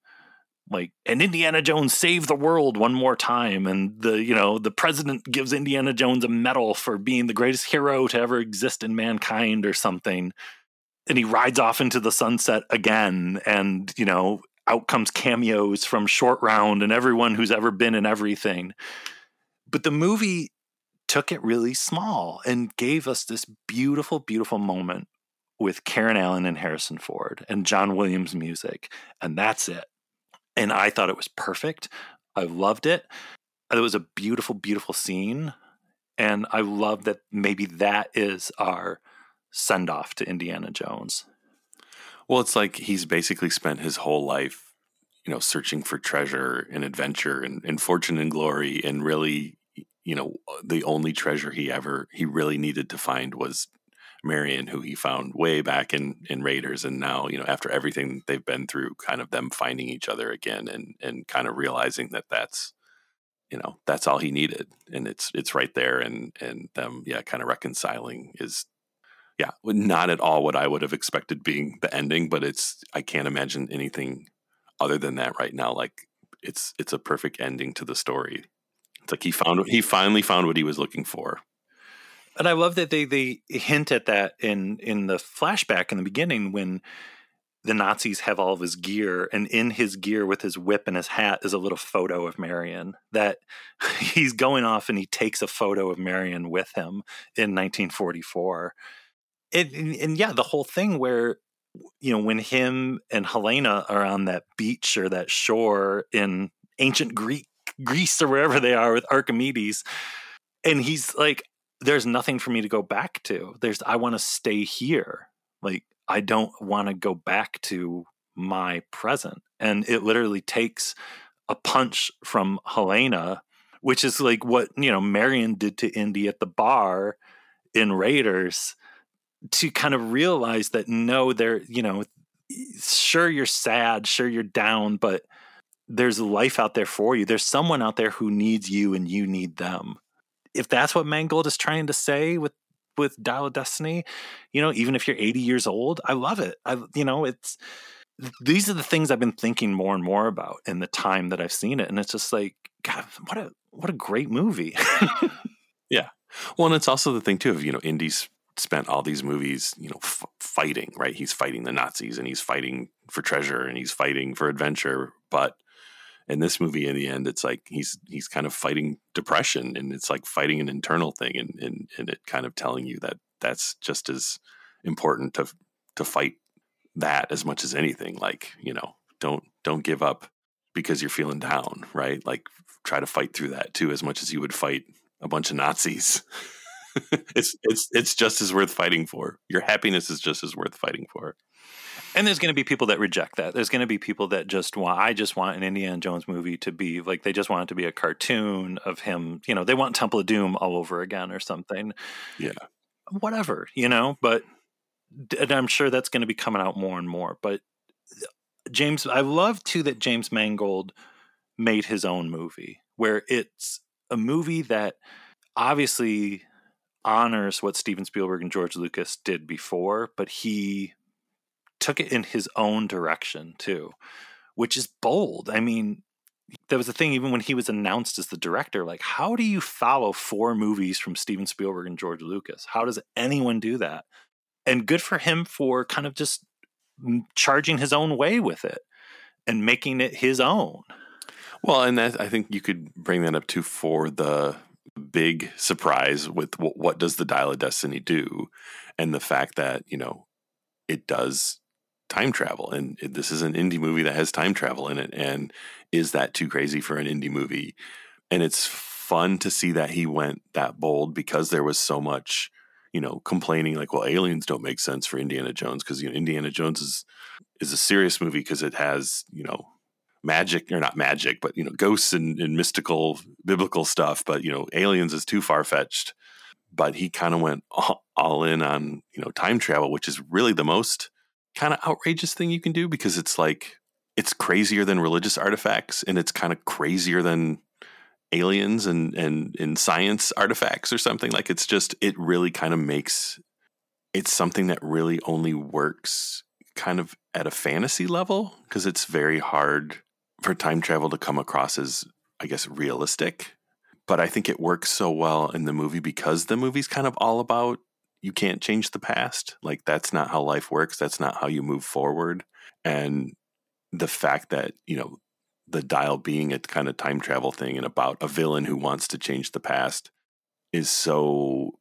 like and Indiana Jones save the world one more time and the you know the president gives Indiana Jones a medal for being the greatest hero to ever exist in mankind or something and he rides off into the sunset again and you know out comes cameos from short round and everyone who's ever been in everything but the movie took it really small and gave us this beautiful, beautiful moment with Karen Allen and Harrison Ford and John Williams music. And that's it. And I thought it was perfect. I loved it. It was a beautiful, beautiful scene. And I love that maybe that is our send off to Indiana Jones. Well, it's like he's basically spent his whole life, you know, searching for treasure and adventure and, and fortune and glory and really you know, the only treasure he ever he really needed to find was Marion, who he found way back in in Raiders, and now you know after everything they've been through, kind of them finding each other again, and and kind of realizing that that's you know that's all he needed, and it's it's right there, and and them yeah, kind of reconciling is yeah, not at all what I would have expected being the ending, but it's I can't imagine anything other than that right now. Like it's it's a perfect ending to the story. It's like he found he finally found what he was looking for. And I love that they they hint at that in in the flashback in the beginning when the Nazis have all of his gear, and in his gear with his whip and his hat is a little photo of Marion. That he's going off and he takes a photo of Marion with him in 1944. and, and yeah, the whole thing where you know when him and Helena are on that beach or that shore in ancient Greek Greece or wherever they are with Archimedes. And he's like, there's nothing for me to go back to. There's, I want to stay here. Like, I don't want to go back to my present. And it literally takes a punch from Helena, which is like what, you know, Marion did to Indy at the bar in Raiders to kind of realize that no, they're, you know, sure you're sad, sure you're down, but there's life out there for you. There's someone out there who needs you and you need them. If that's what Mangold is trying to say with with Dial of Destiny, you know, even if you're 80 years old, I love it. I you know, it's these are the things I've been thinking more and more about in the time that I've seen it and it's just like god, what a what a great movie. yeah. Well, and it's also the thing too of, you know, Indy's spent all these movies, you know, f- fighting, right? He's fighting the Nazis and he's fighting for treasure and he's fighting for adventure, but in this movie in the end it's like he's he's kind of fighting depression and it's like fighting an internal thing and and, and it kind of telling you that that's just as important to to fight that as much as anything. Like you know don't don't give up because you're feeling down right? Like try to fight through that too as much as you would fight a bunch of nazis. It's it's it's just as worth fighting for. Your happiness is just as worth fighting for and there's going to be people that reject that. There's going to be people that just want. I just want an Indiana Jones movie to be like they just want it to be a cartoon of him. You know, they want Temple of Doom all over again or something. Yeah, whatever. You know, but and I'm sure that's going to be coming out more and more. But uh, James, I love too that James Mangold made his own movie where it's a movie that obviously honors what Steven Spielberg and George Lucas did before, but he took it in his own direction too, which is bold. I mean, there was a thing even when he was announced as the director like how do you follow four movies from steven spielberg and george lucas? How does anyone do that? And good for him for kind of just mm, charging his own way with it and making it his own. Well and that i think you could bring that up too for the big surprise with what, what does the dial of destiny do? And the fact that you know it does time travel and this is an Indy movie that has time travel in it and is that too crazy for an Indy movie? And it's fun to see that he went that bold because there was so much you know complaining like well aliens don't make sense for indiana jones because you know indiana jones is is a serious movie because it has you know magic or not magic but you know ghosts and, and mystical biblical stuff but you know aliens is too far-fetched. But he kind of went all, all in on you know time travel which is really the most kind of outrageous thing you can do because it's like it's crazier than religious artifacts and it's kind of crazier than aliens and and in science artifacts or something. Like it's just it really kind of makes it's something that really only works kind of at a fantasy level because it's very hard for time travel to come across as i guess realistic. But i think it works so well in the movie because the movie's kind of all about you can't change the past. Like that's not how life works. That's not how you move forward. And the fact that, you know, the dial being a kind of time travel thing and about a villain who wants to change the past is so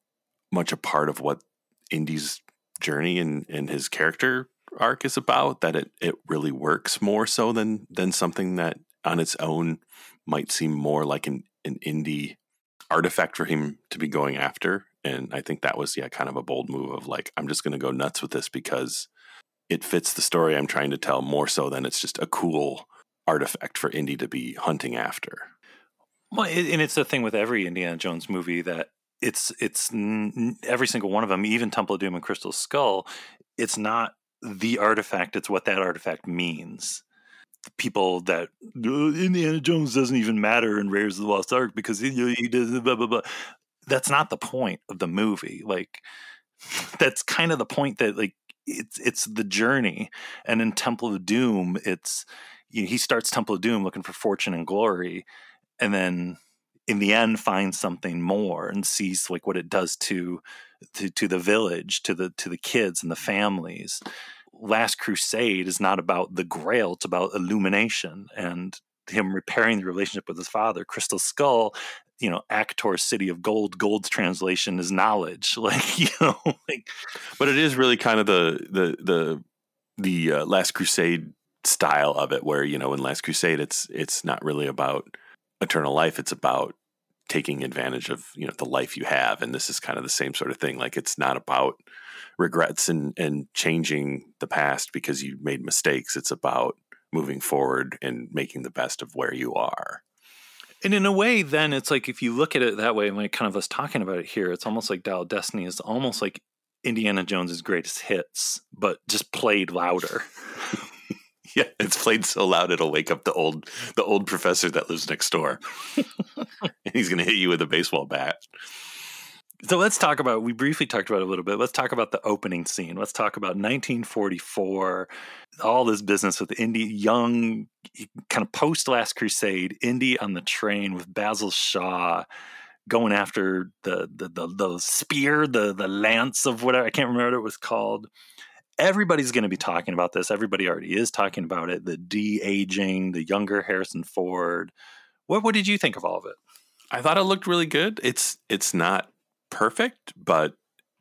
much a part of what Indy's journey and, and his character arc is about that it, it really works more so than than something that on its own might seem more like an, an Indy artifact for him to be going after and I think that was, yeah, kind of a bold move of like, I'm just going to go nuts with this because it fits the story I'm trying to tell more so than it's just a cool artifact for Indy to be hunting after. Well, and it's the thing with every Indiana Jones movie that it's it's every single one of them, even Temple of Doom and Crystal Skull. It's not the artifact; it's what that artifact means. People that oh, Indiana Jones doesn't even matter in Raiders of the Lost Ark because he, he does blah blah blah that's not the point of the movie. Like that's kind of the point that like it's it's the journey. And in Temple of Doom, it's you know, he starts Temple of Doom looking for fortune and glory, and then in the end finds something more and sees like what it does to to, to the village, to the to the kids and the families. Last Crusade is not about the Grail; it's about illumination and him repairing the relationship with his father. Crystal Skull you know Akator city of gold gold's translation is knowledge like you know like but it is really kind of the the the the uh, last crusade style of it where you know in last crusade it's it's not really about eternal life it's about taking advantage of you know the life you have and this is kind of the same sort of thing like it's not about regrets and and changing the past because you made mistakes. It's about moving forward and making the best of where you are. And in a way, then it's like if you look at it that way, like kind of us talking about it here, it's almost like Dial Destiny is almost like Indiana Jones's greatest hits, but just played louder. yeah, it's played so loud it'll wake up the old the old professor that lives next door, and he's going to hit you with a baseball bat. So let's talk about. We briefly talked about a little bit. Let's talk about the opening scene. Let's talk about 1944. All this business with Indy, young, kind of post Last Crusade, Indy on the train with Basil Shaw, going after the the the, the spear, the the lance of whatever I can't remember what it was called. Everybody's going to be talking about this. Everybody already is talking about it. The de aging, the younger Harrison Ford. What what did you think of all of it? I thought it looked really good. It's it's not perfect, but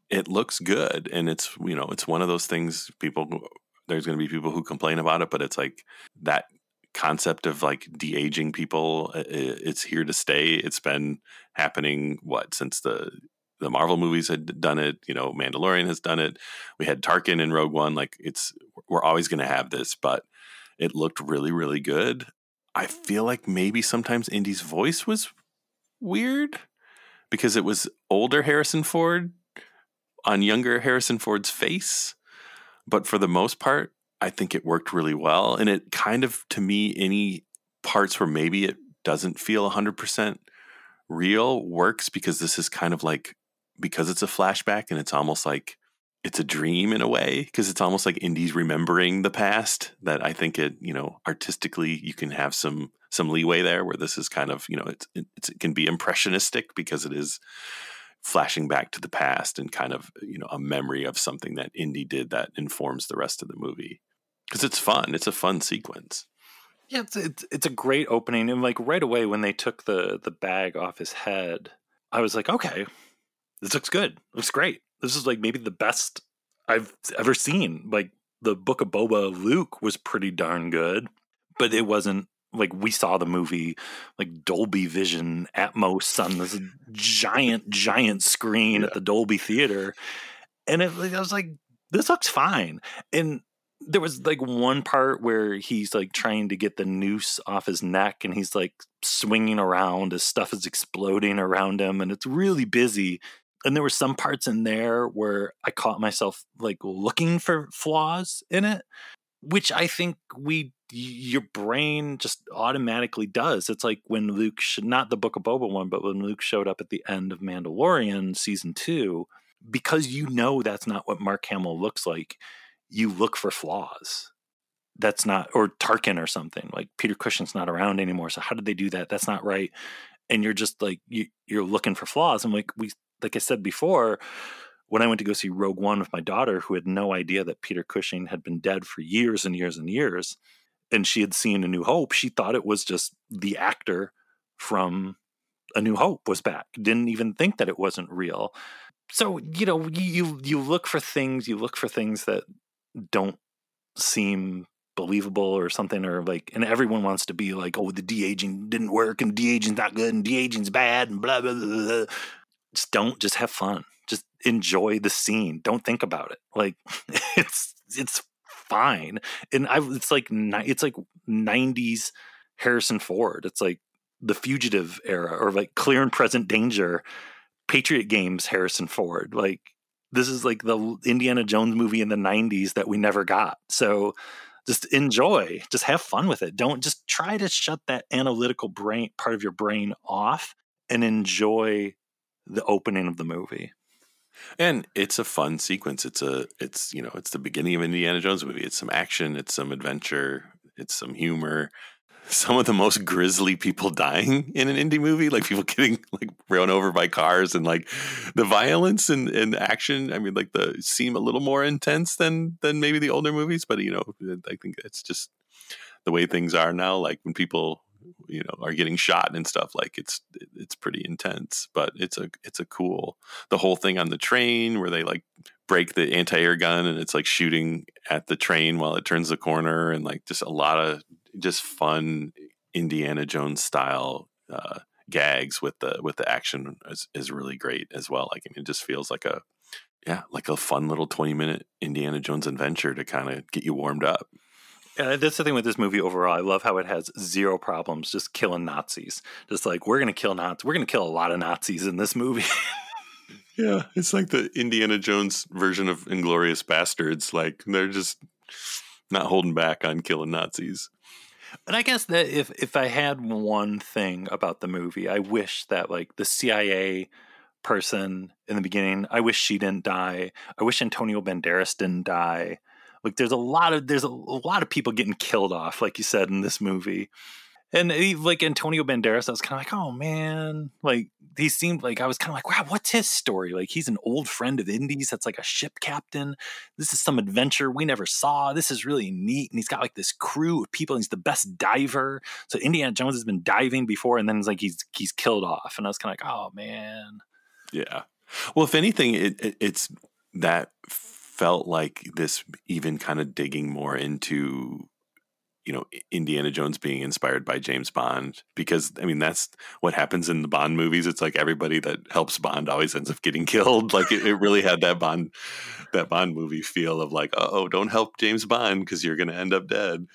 it looks good, and it's you know it's one of those things. People there's going to be people who complain about it, but it's like that concept of like de aging people. It's here to stay. It's been happening what since the the Marvel movies had done it. You know, Mandalorian has done it. We had Tarkin in Rogue One. Like it's we're always going to have this, but it looked really really good. I feel like maybe sometimes Indy's voice was weird because it was older Harrison Ford on younger Harrison Ford's face. But for the most part, I think it worked really well. And it kind of, to me, any parts where maybe it doesn't feel 100% real works because this is kind of like, because it's a flashback and it's almost like it's a dream in a way because it's almost like Indy's remembering the past that I think it, you know, artistically you can have some some leeway there where this is kind of you know it's, it's, it can be impressionistic because it is flashing back to the past and kind of you know a memory of something that Indy did that informs the rest of the movie because it's fun. It's a fun sequence. Yeah, it's, it's it's a great opening, and like right away when they took the the bag off his head, I was like, okay, this looks good. Looks great. This is like maybe the best I've ever seen. Like the Book of Boba Luke was pretty darn good, but it wasn't like we saw the movie like Dolby Vision Atmos on this giant giant screen yeah. at the Dolby Theater, and it, I was like, this looks fine. And there was like one part where he's like trying to get the noose off his neck, and he's like swinging around as stuff is exploding around him, and it's really busy. And there were some parts in there where I caught myself like looking for flaws in it, which I think we your brain just automatically does. It's like when Luke should not the Book of Boba one, but when Luke showed up at the end of Mandalorian season two, because you know that's not what Mark Hamill looks like, you look for flaws. That's not or Tarkin or something like Peter Cushing's not around anymore. So how did they do that? That's not right. And you're just like you, you're looking for flaws. And like we like I said before, when I went to go see Rogue One with my daughter, who had no idea that Peter Cushing had been dead for years and years and years, and she had seen A New Hope, she thought it was just the actor from A New Hope was back. Didn't even think that it wasn't real. So you know, you you look for things, you look for things that don't seem believable or something, or like, and everyone wants to be like, oh, the de aging didn't work, and de aging's not good, and de aging's bad, and blah blah blah. blah. Just don't. Just have fun. Just enjoy the scene. Don't think about it. Like it's it's fine. And I it's like it's like 90s Harrison Ford. It's like the fugitive era or like clear and present danger Patriot games Harrison Ford. Like this is like the Indiana Jones movie in the 90s that we never got. So just enjoy, just have fun with it. Don't just try to shut that analytical brain part of your brain off and enjoy the opening of the movie. And it's a fun sequence. It's a it's you know, it's the beginning of Indiana Jones movie. It's some action, it's some adventure, it's some humor. Some of the most grisly people dying in an Indy movie, like people getting like run over by cars and like the violence and, and action. I mean, like the seem a little more intense than than maybe the older movies, but you know, I think it's just the way things are now. Like when people you know are getting shot and stuff like it's it's pretty intense but it's a it's a cool the whole thing on the train where they like break the anti-air gun and it's like shooting at the train while it turns the corner and like just a lot of just fun indiana jones style uh, gags with the with the action is, is really great as well like I mean, it just feels like a yeah, like a fun little 20 minute Indiana Jones adventure to kind of get you warmed up. That's the thing with this movie overall. I love how it has zero problems just killing Nazis. Just like we're gonna kill Nazis. We're gonna kill a lot of Nazis in this movie. Yeah, it's like the Indiana Jones version of Inglourious Basterds. Like they're just not holding back on killing Nazis. And I guess that if if I had one thing about the movie, I wish that like the CIA person in the beginning, I wish she didn't die. I wish Antonio Banderas didn't die. Like there's a lot of there's a, lot of people getting killed off, like you said in this movie. And he, like Antonio Banderas, I was kind of like, oh man, like he seemed like I was kind of like, wow, what's his story? Like he's an old friend of Indy's that's like a ship captain. This is some adventure we never saw. This is really neat. And he's got like this crew of people. And he's the best diver. So Indiana Jones has been diving before, and then it's like he's he's killed off. And I was kind of like, oh man. Yeah. Well, if anything, it, it it's that felt like this even kind of digging more into you know Indiana Jones being inspired by James Bond because I mean that's what happens in the Bond movies. It's like everybody that helps Bond always ends up getting killed. Like it, it really had that Bond that Bond movie feel of like oh don't help James Bond because you're going to end up dead.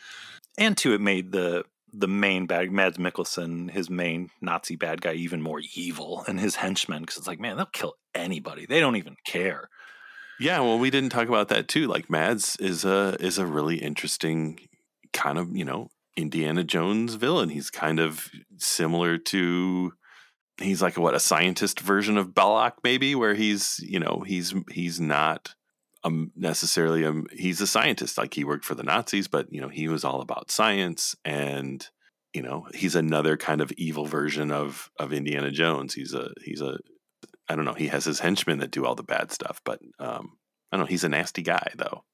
And two, it made the the main bad Mads Mikkelsen, his main Nazi bad guy, even more evil, and his henchmen because it's like man they'll kill anybody. They don't even care. Yeah, well, we didn't talk about that too. Like Mads is a is a really interesting kind of, you know, Indiana Jones villain. He's kind of similar to he's like a, what a scientist version of Belloq maybe where he's, you know, he's he's not um, necessarily a he's a scientist like he worked for the Nazis, but you know, he was all about science and you know, he's another kind of evil version of of Indiana Jones. He's a he's a I don't know, he has his henchmen that do all the bad stuff, but um I don't know, he's a nasty guy though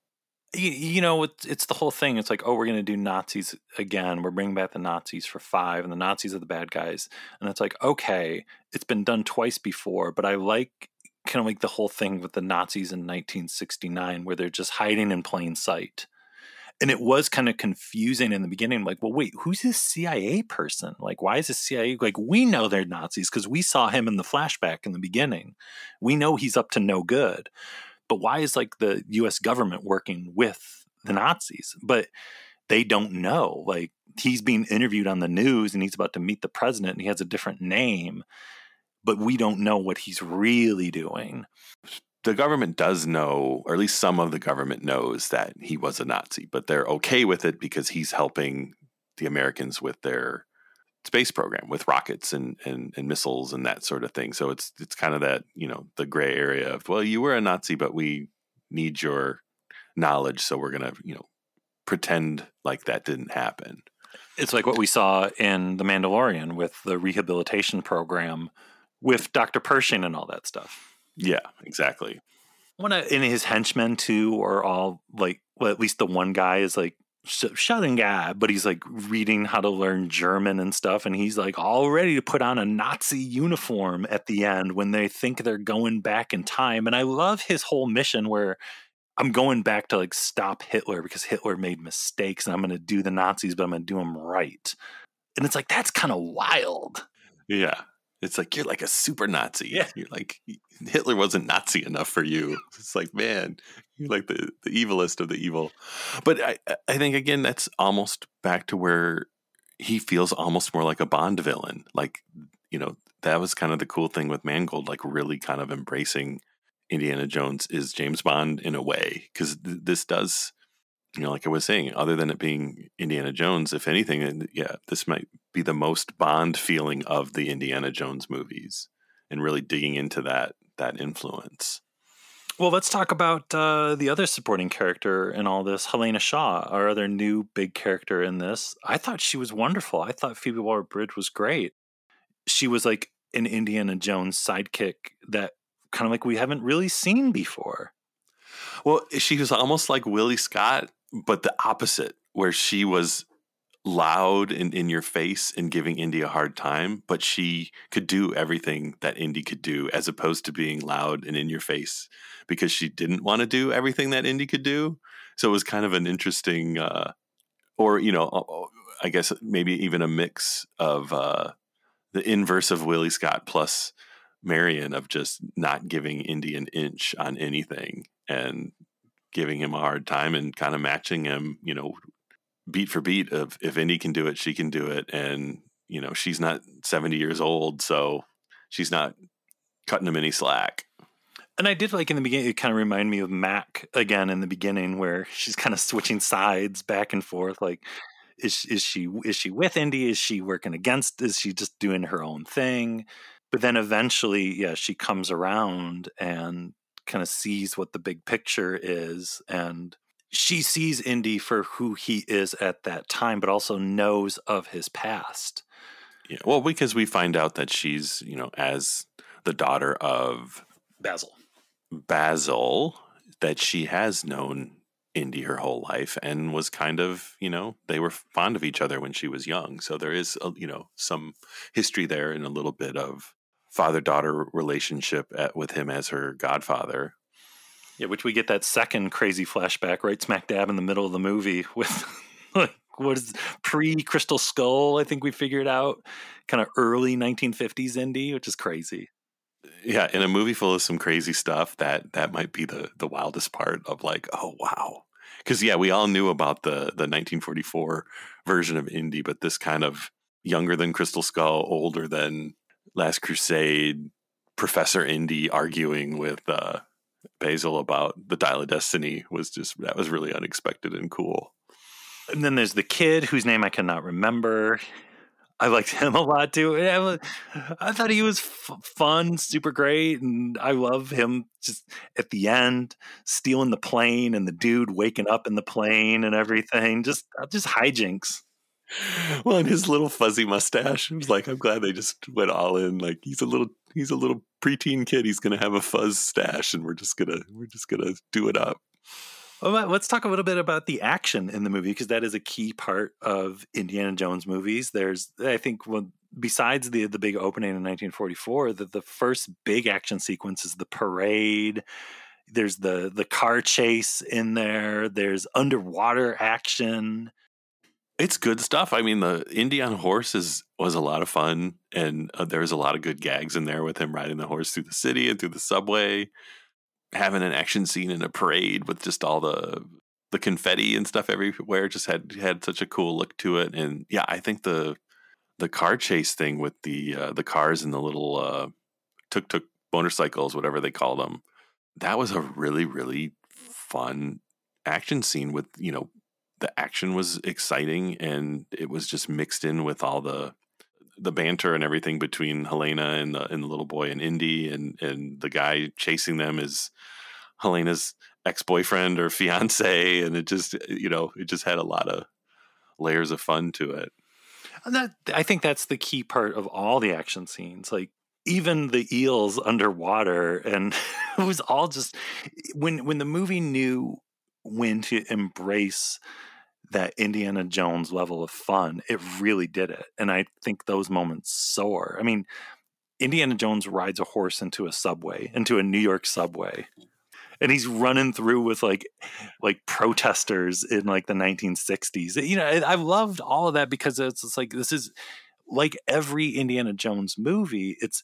you, you know, it's, it's the whole thing. It's like, oh, we're going to do Nazis again. We're bringing back the Nazis for five, and the Nazis are the bad guys. And it's like, okay, it's been done twice before, but I like kind of like the whole thing with the Nazis in 1969, where they're just hiding in plain sight. And it was kind of confusing in the beginning. Like, well, wait, who's this CIA person? Like, why is this CIA? Like, we know they're Nazis because we saw him in the flashback in the beginning. We know he's up to no good but why is like the US government working with the Nazis? But they don't know. Like he's being interviewed on the news and he's about to meet the president and he has a different name, but we don't know what he's really doing. The government does know, or at least some of the government knows that he was a Nazi, but they're okay with it because he's helping the Americans with their space program with rockets and, and, and missiles and that sort of thing. So it's it's kind of that you know the gray area of well, you were a Nazi, but we need your knowledge, so we're gonna you know pretend like that didn't happen. It's like what we saw in The Mandalorian with the rehabilitation program with Dr. Pershing and all that stuff. Yeah, exactly. One in his henchmen too are all like well, at least the one guy is like shouting guy, but he's like reading how to learn German and stuff. And he's like all ready to put on a Nazi uniform at the end when they think they're going back in time. And I love his whole mission where I'm going back to like stop Hitler because Hitler made mistakes and I'm going to do the Nazis, but I'm going to do them right. And it's like, that's kind of wild. Yeah. It's like you're like a super Nazi. Yeah. You're like Hitler wasn't Nazi enough for you. It's like, man, you're like the, the evilest of the evil. But I I think again that's almost back to where he feels almost more like a Bond villain. Like, you know, that was kind of the cool thing with Mangold, like really kind of embracing Indiana Jones is James Bond in a way. Because th- this does you know, like I was saying, other than it being Indiana Jones, if anything, yeah, this might be the most Bond feeling of the Indiana Jones movies, and really digging into that that influence. Well, let's talk about uh, the other supporting character in all this, Helena Shaw, our other new big character in this. I thought she was wonderful. I thought Phoebe Waller-Bridge was great. She was like an Indiana Jones sidekick that kind of like we haven't really seen before. Well, she was almost like Willie Scott but the opposite, where she was loud and in your face and giving Indy a hard time, but she could do everything that Indy could do as opposed to being loud and in your face because she didn't want to do everything that Indy could do. So it was kind of an interesting, uh, or, you know, I guess maybe even a mix of uh, the inverse of Willie Scott plus Marion of just not giving Indy an inch on anything and giving him a hard time and kind of matching him, you know, beat for beat of if Indy can do it, she can do it. And, you know, she's not 70 years old, so she's not cutting them any slack. And I did like in the beginning, it kind of reminded me of Mac again in the beginning, where she's kind of switching sides back and forth. Like, is is she is she with Indy? Is she working against? Is she just doing her own thing? But then eventually, yeah, she comes around and kind of sees what the big picture is, and she sees Indy for who he is at that time, but also knows of his past. Yeah, well, because we find out that she's, you know, as the daughter of Basil. Basil, that she has known Indy her whole life and was kind of, you know, they were fond of each other when she was young. So there is, a, you know, some history there and a little bit of father daughter relationship at, with him as her godfather. Yeah, which we get that second crazy flashback right smack dab in the middle of the movie with like what is pre Crystal Skull, I think we figured out, kind of early 1950s Indy, which is crazy. Yeah, in a movie full of some crazy stuff, that that might be the the wildest part of like, oh wow. Cuz yeah, we all knew about the the 1944 version of Indy, but this kind of younger than Crystal Skull, older than Last Crusade, Professor Indy arguing with uh Basil about the Dial of Destiny was just that was really unexpected and cool. And then there's the kid whose name I cannot remember. I liked him a lot too. I thought he was f- fun, super great, and I love him. Just at the end, stealing the plane and the dude waking up in the plane and everything. Just, uh, just hijinks. Well, and his little fuzzy mustache. It was like, I'm glad they just went all in. Like he's a little, he's a little preteen kid. He's gonna have a fuzz stash, and we're just gonna, we're just gonna do it up. Well, let's talk a little bit about the action in the movie because that is a key part of Indiana Jones movies. There's, I think, besides the the big opening in 1944, that the first big action sequence is the parade. There's the the car chase in there. There's underwater action. It's good stuff. I mean, the Indian horse is was a lot of fun, and uh, there was a lot of good gags in there with him riding the horse through the city and through the subway having an action scene in a parade with just all the the confetti and stuff everywhere just had had such a cool look to it and yeah i think the the car chase thing with the uh, the cars and the little uh tuk tuk motorcycles whatever they call them that was a really really fun action scene with you know the action was exciting and it was just mixed in with all the the banter and everything between Helena and the and the little boy and Indy and and the guy chasing them is Helena's ex boyfriend or fiance, and it just you know it just had a lot of layers of fun to it. And that I think that's the key part of all the action scenes, like even the eels underwater, and it was all just when when the movie knew when to embrace that Indiana Jones level of fun, it really did it. And I think those moments soar. I mean, Indiana Jones rides a horse into a subway, into a New York subway. And he's running through with like like protesters in like the 1960s. You know, I, loved all of that because it's, it's like this is like every Indiana Jones movie, it's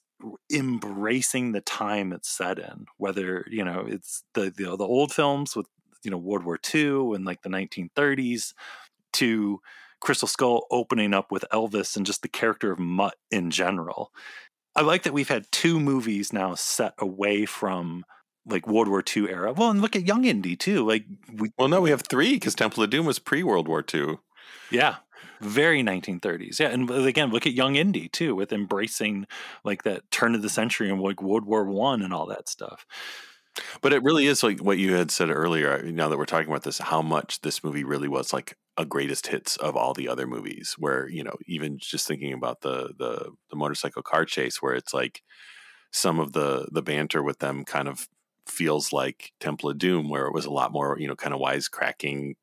embracing the time it's set in. Whether you know it's the the, the old films with you know World War II and like the 1930s to Crystal Skull opening up with Elvis and just the character of Mutt in general. I like that we've had two movies now set away from like World War II era. Well, and look at Young Indy too. Like, we, well, no, we have three because Temple of Doom was pre World War II. Yeah, very 1930s. Yeah, and again, look at Young Indy too, with embracing like that turn of the century and like World War One and all that stuff. But it really is like what you had said earlier. Now that we're talking about this, how much this movie really was like a greatest hits of all the other movies. Where you know, even just thinking about the the the motorcycle car chase, where it's like some of the the banter with them kind of feels like Temple of Doom, where it was a lot more you know kind of wisecracking,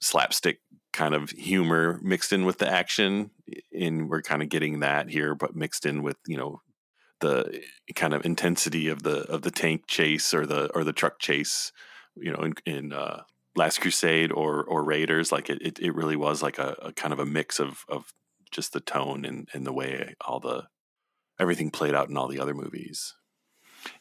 slapstick kind of humor mixed in with the action. And we're kind of getting that here, but mixed in with you know the kind of intensity of the of the tank chase or the or the truck chase, you know, in, in uh, Last Crusade or or Raiders, like it, it, it really was like a, a, kind of a mix of of just the tone and, and the way all the everything played out in all the other movies.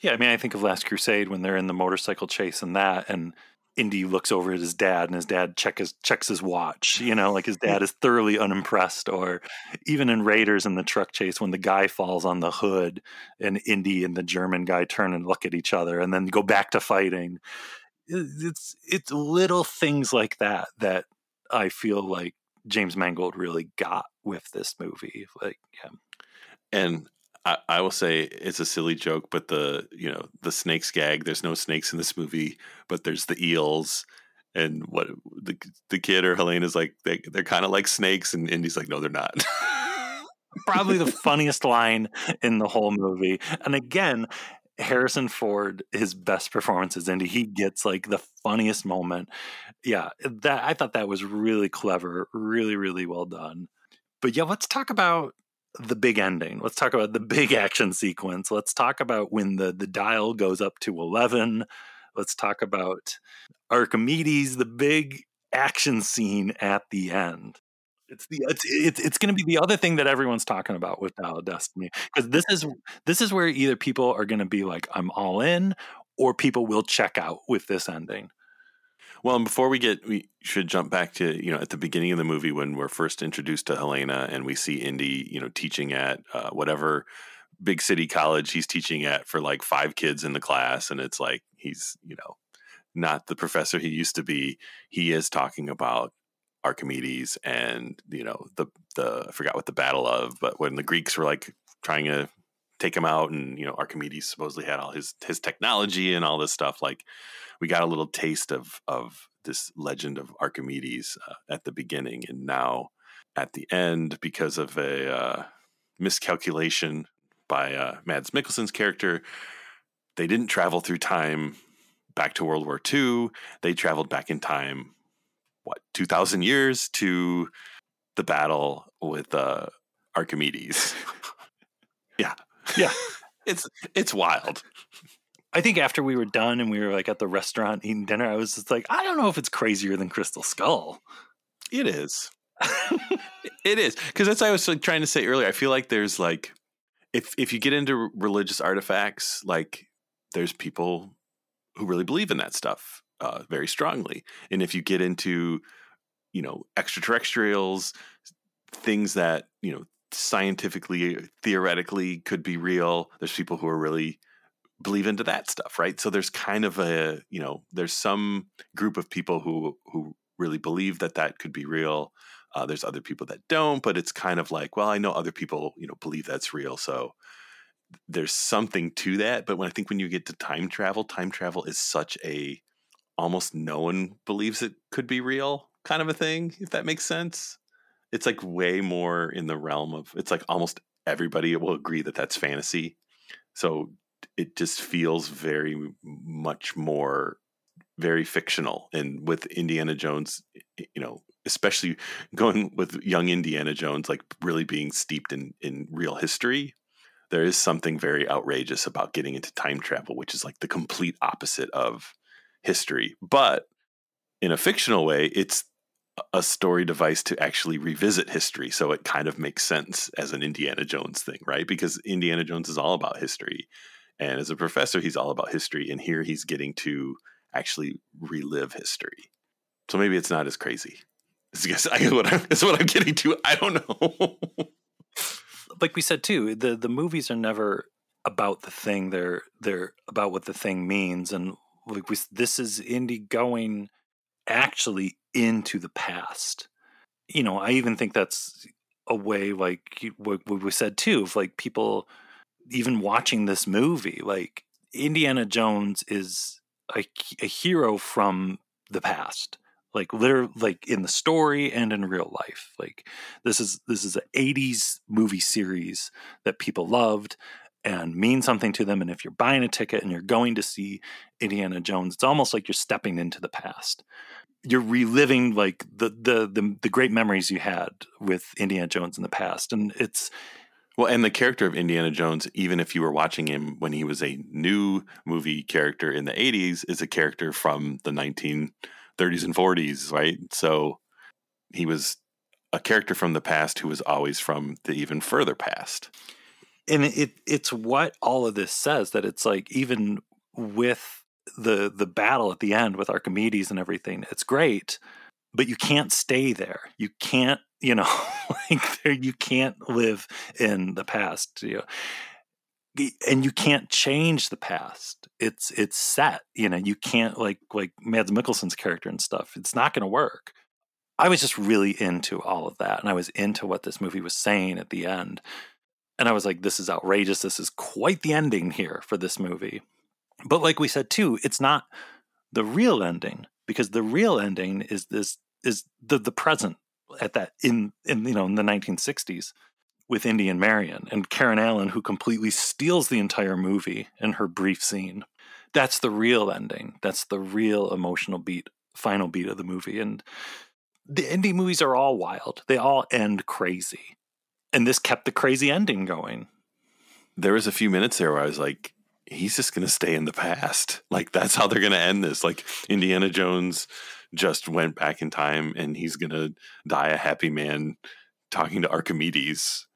Yeah, I mean, I think of Last Crusade when they're in the motorcycle chase and that, and Indy looks over at his dad, and his dad check his, checks his watch. You know, like his dad is thoroughly unimpressed. Or even in Raiders in the truck chase, when the guy falls on the hood, and Indy and the German guy turn and look at each other, and then go back to fighting. It's it's little things like that that I feel like James Mangold really got with this movie. Like, yeah. And I, I, will say it's a silly joke, but the you know the snakes gag. There's no snakes in this movie, but there's the eels. And what the the kid or Helena is like, they they're kind of like snakes, and Indy's like, no, they're not. Probably the funniest line in the whole movie. And again, Harrison Ford, his best performance is Indy. He gets like the funniest moment. Yeah, that I thought that was really clever, really, really well done. But yeah, let's talk about the big ending. Let's talk about the big action sequence. Let's talk about when the the dial goes up to 11. Let's talk about Archimedes, the big action scene at the end. It's the it's it's, it's going to be the other thing that everyone's talking about with Dial of Destiny because this is this is where either people are going to be like I'm all in or people will check out with this ending. Well, and before we get, we should jump back to you know at the beginning of the movie when we're first introduced to Helena and we see Indy, you know, teaching at uh, whatever big city college he's teaching at for like five kids in the class, and it's like he's you know not the professor he used to be. He is talking about Archimedes and you know the the I forgot what the battle of, but when the Greeks were like trying to take him out, and you know Archimedes supposedly had all his his technology and all this stuff, like we got a little taste of of this legend of Archimedes uh, at the beginning, and now at the end, because of a uh, miscalculation by uh, Mads Mikkelsen's character, they didn't travel through time back to World War II. They traveled back in time, what two thousand years to the battle with uh, Archimedes. yeah, yeah, it's it's wild. I think after we were done and we were like at the restaurant eating dinner, I was just like, I don't know if it's crazier than Crystal Skull. It is. it is because that's what I was like, trying to say earlier. I feel like there's like if if you get into religious artifacts, like there's people who really believe in that stuff uh, very strongly, and if you get into you know extraterrestrials, things that you know scientifically theoretically could be real, there's people who are really believe into that stuff, right? So there's kind of a, you know, there's some group of people who who really believe that that could be real. Uh, there's other people that don't, but it's kind of like, well, I know other people, you know, believe that's real, so there's something to that. But when I think when you get to time travel, time travel is such a almost no one believes it could be real kind of a thing, if that makes sense. It's like way more in the realm of it's like almost everybody will agree that that's fantasy. So it just feels very much more very fictional and with indiana jones you know especially going with young indiana jones like really being steeped in in real history there is something very outrageous about getting into time travel which is like the complete opposite of history but in a fictional way it's a story device to actually revisit history so it kind of makes sense as an indiana jones thing right because indiana jones is all about history and as a professor, he's all about history. And here he's getting to actually relive history. So maybe it's not as crazy. I guess I, what I'm, that's what I'm getting to. I don't know. like we said too, the the movies are never about the thing. They're they're about what the thing means. And like we, this is Indy going actually into the past. You know, I even think that's a way like what, we said too. Of like people even watching this movie, like Indiana Jones is a, a hero from the past like literally like in the story and in real life like this is this is an 80s movie series that people loved and mean something to them and if you're buying a ticket and you're going to see indiana jones it's almost like you're stepping into the past you're reliving like the the the, the great memories you had with indiana jones in the past and it's well, and the character of Indiana Jones, even if you were watching him when he was a new movie character in the 80s, is a character from the 1930s and 40s, right? So he was a character from the past who was always from the even further past. And it it's what all of this says that it's like even with the the battle at the end with Archimedes and everything, it's great, but you can't stay there. You can't, you know, like there, you can't live in the past. You know, and you can't change the past. It's it's set. You know, you can't like like Mads Mikkelsen's character and stuff. It's not going to work. I was just really into all of that, and I was into what this movie was saying at the end. And I was like, this is outrageous. This is quite the ending here for this movie. But like we said too, it's not the real ending because the real ending is this is the the present at that in in you know in the 1960s with Indy and Marion and Karen Allen who completely steals the entire movie in her brief scene. That's the real ending. That's the real emotional beat, final beat of the movie. And the Indy movies are all wild. They all end crazy and this kept the crazy ending going. There was a few minutes there where I was like, he's just going to stay in the past. Like that's how they're going to end this. Like Indiana Jones just went back in time and he's going to die a happy man talking to Archimedes.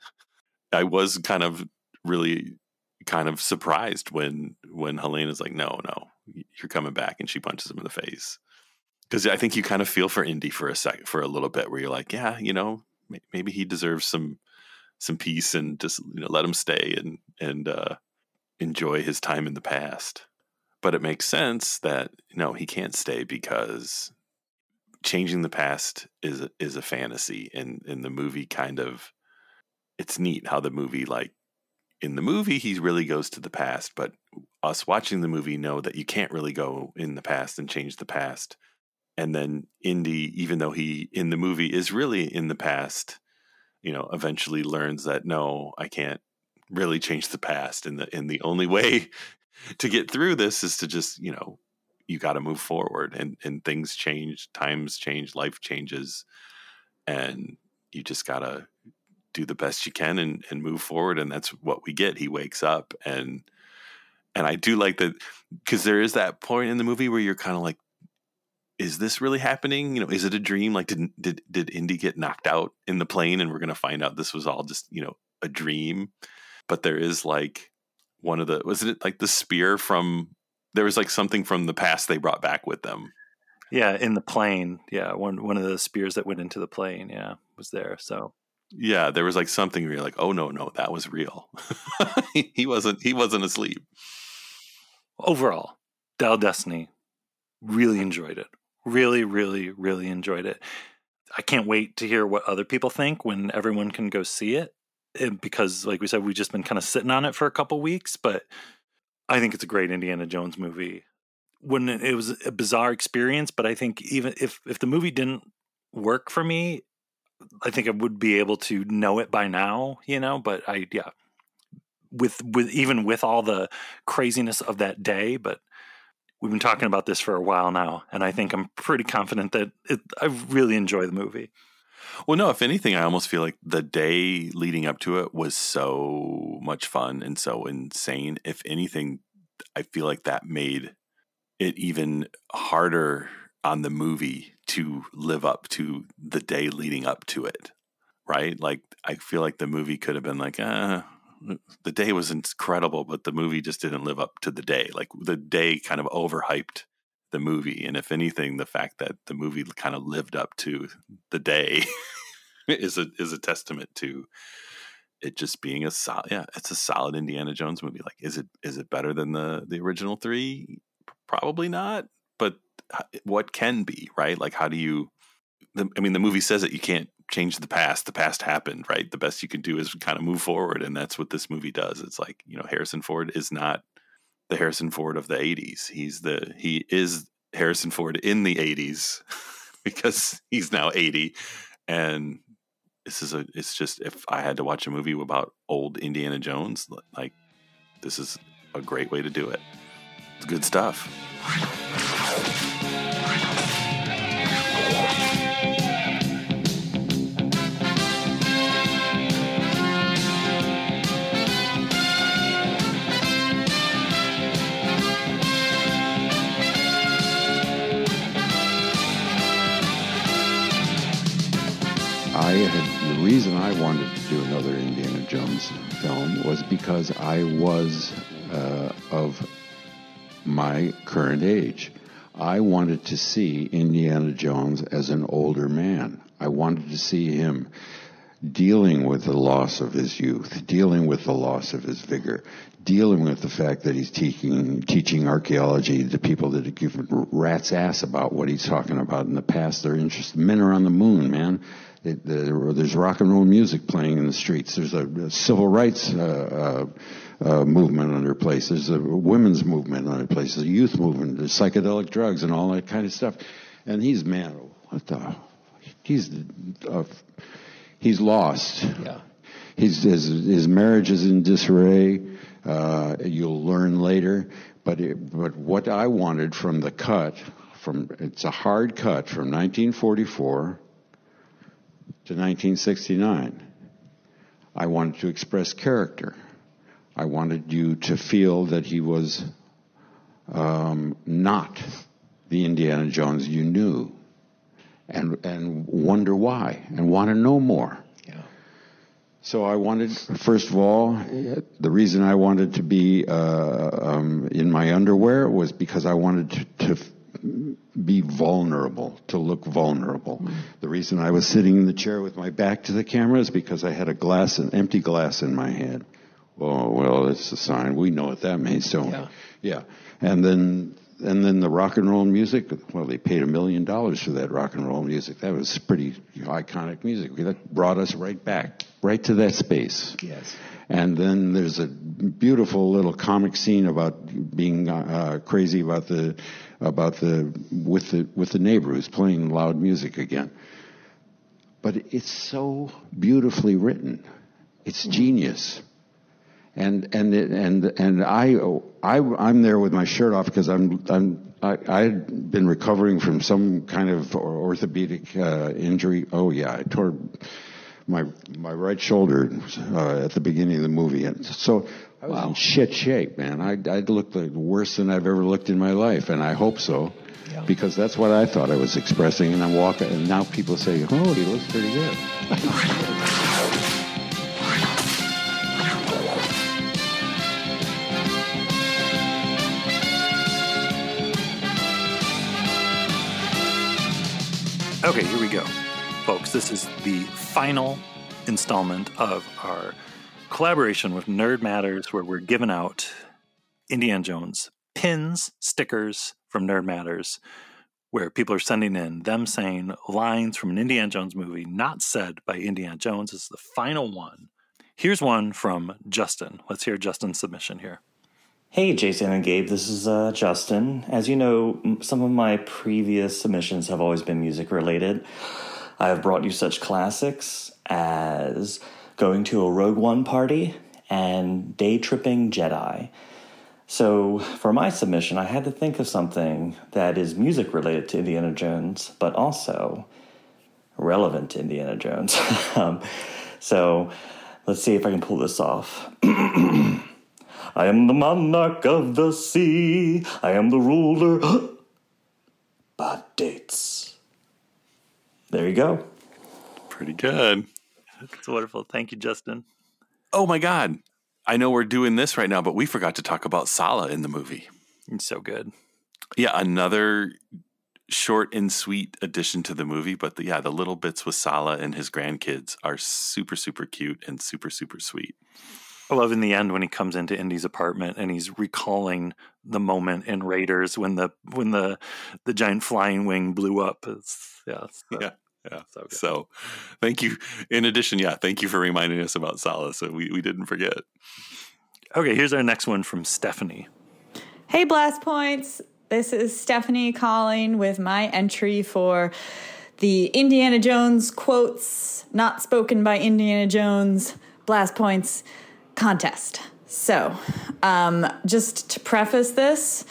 I was kind of really kind of surprised when when Helena's like, "No, no, you're coming back," and she punches him in the face. Because I think you kind of feel for Indy for a second, for a little bit, where you're like, "Yeah, you know, maybe he deserves some some peace and just you know let him stay and and uh, enjoy his time in the past. But it makes sense that you no, he can't stay because changing the past is is a fantasy, and in the movie kind of it's neat how the movie like in the movie he really goes to the past, but us watching the movie know that you can't really go in the past and change the past. And then Indy, even though he in the movie is really in the past, you know, eventually learns that no, I can't really change the past, and the and the only way to get through this is to just you know you got to move forward, and and things change, times change, life changes, and you just gotta do the best you can and and move forward, and that's what we get. He wakes up and and I do like that because there is that point in the movie where you're kind of like, is this really happening? You know, is it a dream? Like, did did did Indy get knocked out in the plane, and we're going to find out this was all just you know a dream? But there is like one of the was it like the spear from there was like something from the past they brought back with them. Yeah, in the plane. Yeah, one one of the spears that went into the plane. Yeah, was there. So yeah, there was like something where you're like, oh no, no, that was real. he wasn't he wasn't asleep. Overall, Dial Destiny, really enjoyed it really, really, really enjoyed it. I can't wait to hear what other people think when everyone can go see it. And because, like we said, we've just been kind of sitting on it for a couple weeks, but I think it's a great Indiana Jones movie. When it was a bizarre experience, but I think even if if the movie didn't work for me, I think I would be able to know it by now, you know. But I, yeah, with with even with all the craziness of that day, but we've been talking about this for a while now, and I think I'm pretty confident that it, I really enjoy the movie. Well, no, if anything, I almost feel like the day leading up to it was so much fun and so insane. If anything, I feel like that made it even harder on the movie to live up to the day leading up to it. Right? Like, I feel like the movie could have been like, uh, the day was incredible, but the movie just didn't live up to the day. Like the day kind of overhyped the movie, and if anything, the fact that the movie kind of lived up to the day is a is a testament to it just being a solid. Yeah, it's a solid Indiana Jones movie. Like, is it is it better than the the original three? Probably not, but what can be right? Like, how do you? The, I mean, the movie says that you can't change the past. The past happened, right? The best you can do is kind of move forward, and that's what this movie does. It's like you know, Harrison Ford is not the Harrison Ford of the '80s. He's the he is Harrison Ford in the '80s because he's now 80, and this is a. It's just if I had to watch a movie about old Indiana Jones, like this is a great way to do it. It's good stuff. I had the reason I wanted to do another Indiana Jones film was because I was uh, of my current age. I wanted to see Indiana Jones as an older man. I wanted to see him dealing with the loss of his youth, dealing with the loss of his vigor, dealing with the fact that he's teaching teaching archaeology to people that give rat's ass about what he's talking about in the past. They're interested. Men are on the moon, man. There's rock and roll music playing in the streets. There's a, a civil rights uh, uh, uh, movement under place. There's a women's movement under place. There's a youth movement. There's psychedelic drugs and all that kind of stuff. And he's man, what the? He's uh, he's lost. Yeah. He's, his, his marriage is in disarray. Uh, you'll learn later. But it, but what I wanted from the cut, from it's a hard cut from 1944 to 1969. I wanted to express character. I wanted you to feel that he was um, not the Indiana Jones you knew, and and wonder why, and want to know more. Yeah. So I wanted, first of all, the reason I wanted to be uh, um, in my underwear was because I wanted to, to be vulnerable, to look vulnerable. Mm. The reason I was sitting in the chair with my back to the camera is because I had a glass, an empty glass in my hand. Oh, well, that's a sign. We know what that means, don't yeah. we? Yeah. And then, and then the rock and roll music, well, they paid a million dollars for that rock and roll music. That was pretty iconic music. That brought us right back, right to that space. Yes. And then there's a beautiful little comic scene about being uh, crazy about the about the with the with the neighbor who's playing loud music again. But it's so beautifully written. It's genius. And and and and I I I'm there with my shirt off because I'm I'm I I'd been recovering from some kind of orthopedic uh, injury. Oh yeah, I tore my my right shoulder uh, at the beginning of the movie, and so I was wow. in shit shape, man. I I looked like worse than I've ever looked in my life, and I hope so, yeah. because that's what I thought I was expressing. And I'm walking, and now people say, "Oh, he looks pretty good." Okay, here we go. Folks, this is the final installment of our collaboration with Nerd Matters, where we're giving out Indiana Jones pins, stickers from Nerd Matters, where people are sending in them saying lines from an Indiana Jones movie not said by Indiana Jones. This is the final one. Here's one from Justin. Let's hear Justin's submission here. Hey, Jason and Gabe, this is uh, Justin. As you know, some of my previous submissions have always been music related. I have brought you such classics as Going to a Rogue One party and Day Tripping Jedi. So, for my submission, I had to think of something that is music related to Indiana Jones, but also relevant to Indiana Jones. um, so, let's see if I can pull this off. I am the monarch of the sea. I am the ruler. Bad dates. There you go. Pretty good. That's wonderful. Thank you, Justin. Oh my God. I know we're doing this right now, but we forgot to talk about Sallah in the movie. It's so good. Yeah, another short and sweet addition to the movie. But the, yeah, the little bits with Sallah and his grandkids are super, super cute and super, super sweet. I love in the end when he comes into Indy's apartment and he's recalling the moment in Raiders when the when the the giant flying wing blew up. It's, yeah, it's, uh, yeah, yeah. So, so, thank you. In addition, yeah, thank you for reminding us about Sallah. So we we didn't forget. Okay, here's our next one from Stephanie. Hey, Blast Points. This is Stephanie calling with my entry for the Indiana Jones quotes not spoken by Indiana Jones Blast Points contest. So, um, just to preface this,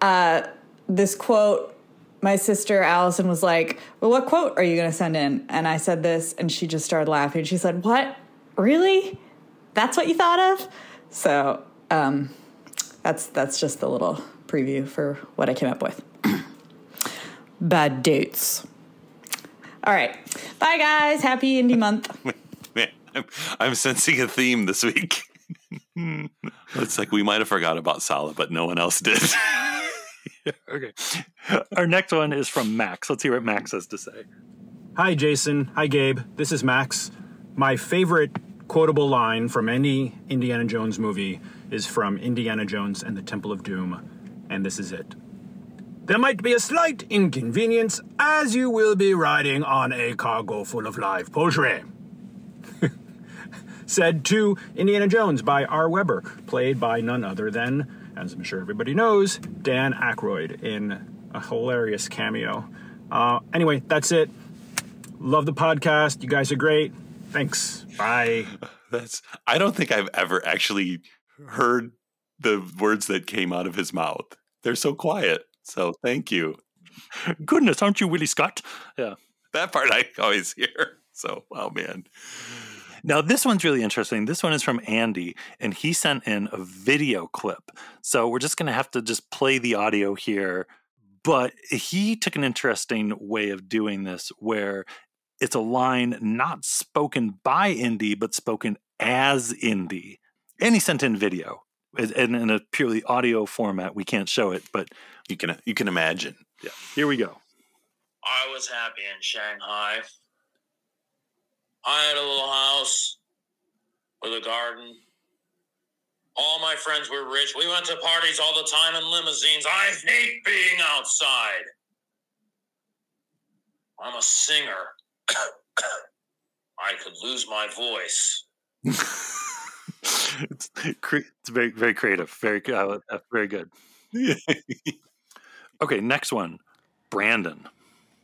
uh, this quote, my sister Allison was like, Well, what quote are you going to send in? And I said this, and she just started laughing. She said, What? Really? That's what you thought of? So, um, that's that's just a little preview for what I came up with. Bad dates. All right. Bye, guys. Happy Indy Month. I'm, I'm sensing a theme this week. it's like we might have forgot about Sallah, but no one else did. okay. Our next one is from Max. Let's hear what Max has to say. Hi, Jason. Hi, Gabe. This is Max. My favorite quotable line from any Indiana Jones movie is from Indiana Jones and the Temple of Doom, and this is it. There might be a slight inconvenience as you will be riding on a cargo full of live poultry. Said to Indiana Jones by R. Weber, played by none other than, as I'm sure everybody knows, Dan Aykroyd in a hilarious cameo. Uh, anyway, that's it. Love the podcast. You guys are great. Thanks. Bye. That's I don't think I've ever actually heard the words that came out of his mouth. They're so quiet. So thank you. Goodness, aren't you Willie Scott? Yeah. That part I always hear. So, oh man. Now, this one's really interesting. This one is from Andy, and he sent in a video clip. So, we're just going to have to just play the audio here. But he took an interesting way of doing this where it's a line not spoken by Indy, but spoken as Indy. And he sent in video. And in a purely audio format, we can't show it, but you can you can imagine. Yeah. Here we go. I was happy in Shanghai. I had a little house with a garden. All my friends were rich. We went to parties all the time in limousines. I hate being outside. I'm a singer. I could lose my voice. it's, it's very very creative, very uh, very good. okay, next one, Brandon.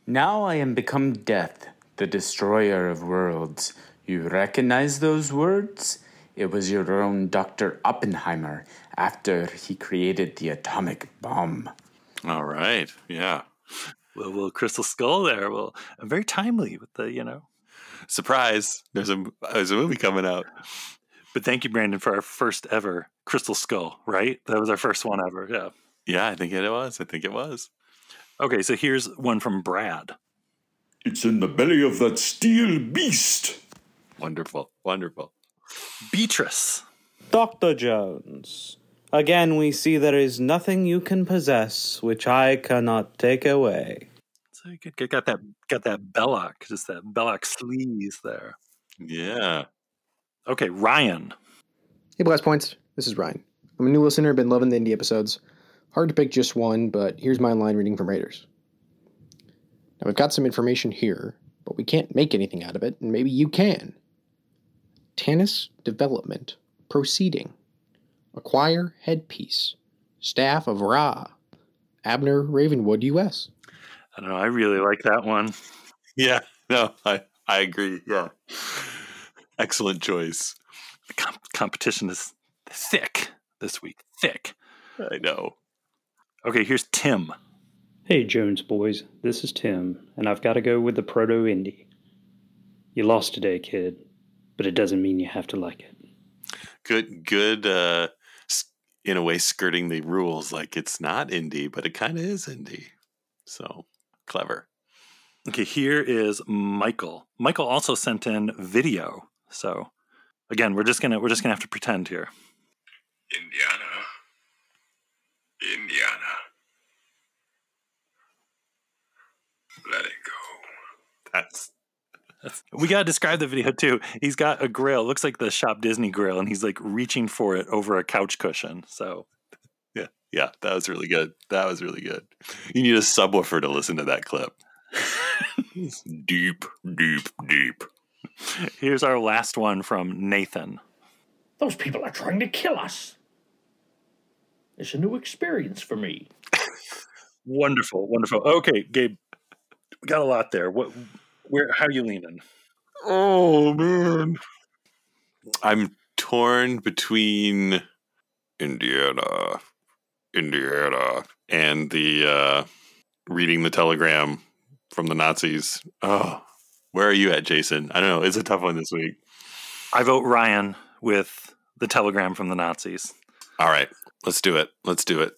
Now I am become death, the destroyer of worlds. You recognize those words? It was your own Dr. Oppenheimer after he created the atomic bomb. All right. Yeah. Well, little crystal skull there. Well, very timely with the, you know. Surprise. There's a there's a movie coming out. But thank you, Brandon, for our first ever crystal skull, right? That was our first one ever. Yeah. Yeah, I think it was. I think it was. Okay, so here's one from Brad. It's in the belly of that steel beast. Wonderful. Wonderful. Beatrice. Dr. Jones. Again, we see there is nothing you can possess which I cannot take away. So you got, got that got that Belloc, just that Belloc sleaze there. Yeah. Okay, Ryan. Hey, Blast Points. This is Ryan. I'm a new listener, been loving the Indy episodes. Hard to pick just one, but here's my line reading from Raiders. Now, we've got some information here, but we can't make anything out of it, and maybe you can. Tanis Development Proceeding. Acquire Headpiece. Staff of Ra. Abner Ravenwood, U.S. I don't know. I really like that one. Yeah. No, I, I agree. Yeah. Excellent choice. The comp- competition is thick this week. Thick. I know. Okay, here's Tim. Hey, Jones boys. This is Tim, and I've got to go with the proto Indy. You lost today, kid, but it doesn't mean you have to like it. Good, good, uh, in a way, skirting the rules. Like it's not Indy, but it kind of is Indy. So clever. Okay, here is Michael. Michael also sent in video. So again, we're just gonna we're just gonna have to pretend here. Indiana. Indiana. Let it go. That's we gotta describe the video too. He's got a grill, looks like the Shop Disney grill, and he's like reaching for it over a couch cushion. So yeah, yeah, that was really good. That was really good. You need a subwoofer to listen to that clip. deep, deep, deep. Here's our last one from Nathan. Those people are trying to kill us. It's a new experience for me. wonderful, wonderful. Okay, Gabe, we got a lot there. What, where, how are you leaning? Oh man, I'm torn between Indiana, Indiana, and the uh, reading the telegram from the Nazis. Oh, where are you at, Jason? I don't know. It's a tough one this week. I vote Ryan with the telegram from the Nazis. All right, let's do it. Let's do it.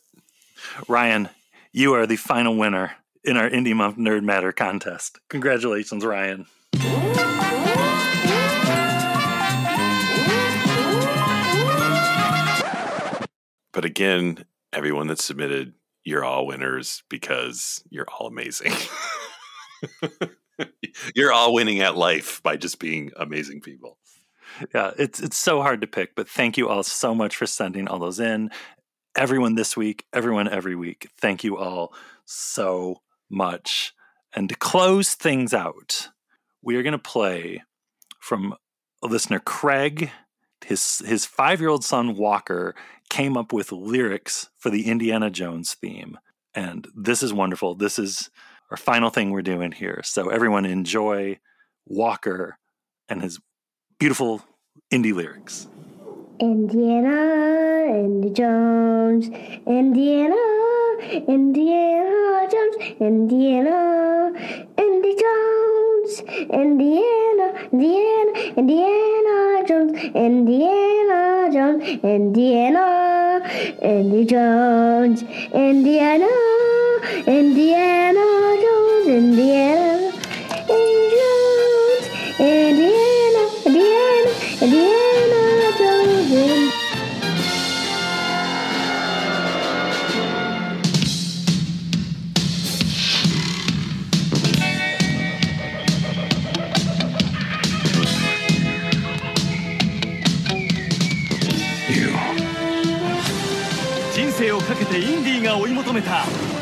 Ryan, you are the final winner in our Indy Month Nerd Matter contest. Congratulations, Ryan. But again, everyone that submitted, you're all winners because you're all amazing. you're all winning at life by just being amazing people. Yeah, it's it's so hard to pick, but thank you all so much for sending all those in. Everyone this week, everyone every week. Thank you all so much. And to close things out, we are going to play from listener Craig. His his five year old son Walker came up with lyrics for the Indiana Jones theme, and this is wonderful. This is our final thing we're doing here. So everyone enjoy Walker and his beautiful Indy lyrics. Indiana, Indy Jones, Indiana, Indiana Jones, Indiana, Indy Jones, Indiana, Indiana, Indiana Jones, Indiana Jones, Indiana, Indy Jones, Indiana, Indiana Jones, Indiana,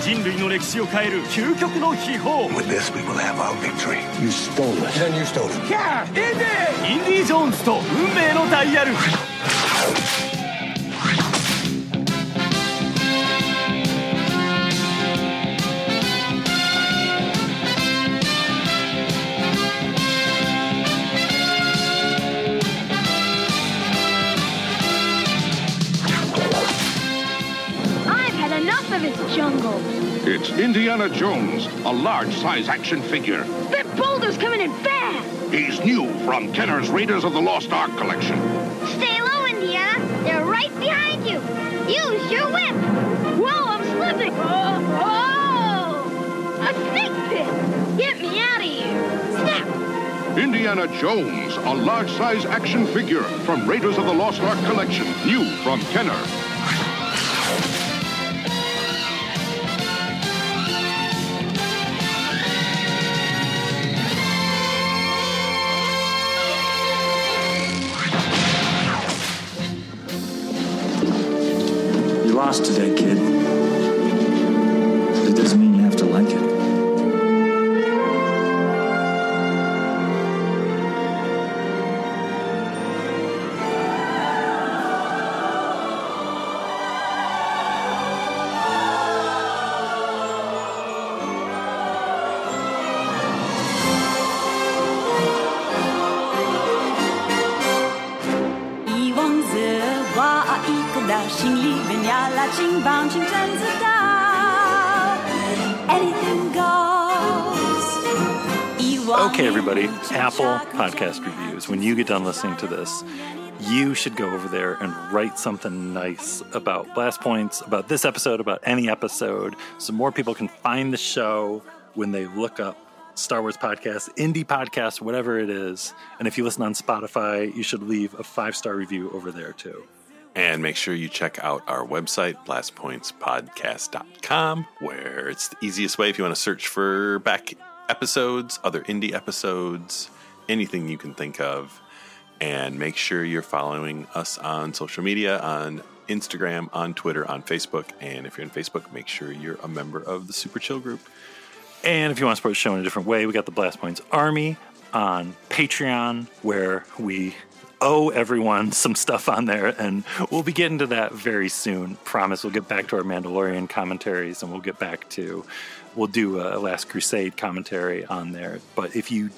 人類の歴史を変える究極の秘宝。インディ・ジョーンズと運命のダイヤル this jungle. It's Indiana Jones, a large size action figure. That boulder's coming in fast. He's new from Kenner's Raiders of the Lost Ark collection. Stay low, Indiana. They're right behind you. Use your whip. Whoa, I'm slipping. Oh, oh. A snake pit. Get me out of here. Snap. Indiana Jones, a large size action figure from Raiders of the Lost Ark collection. New from Kenner. You lost Podcast Reviews. When you get done listening to this, you should go over there and write something nice about Blast Points, about this episode, about any episode, so more people can find the show when they look up Star Wars podcast, Indy podcast, whatever it is. And if you listen on Spotify, you should leave a five star review over there too. And make sure you check out our website, blastpointspodcast.com, where it's the easiest way if you want to search for back episodes, other Indy episodes, anything you can think of. And make sure you're following us on social media on Instagram, on Twitter, on Facebook. And if you're on Facebook, make sure you're a member of the Super Chill group. And if you want to support the show in a different way, we got the Blast Points Army on Patreon, where we owe everyone some stuff on there, and we'll be getting to that very soon. Promise we'll get back to our Mandalorian commentaries, and we'll get back to we'll do a Last Crusade commentary on there. But if you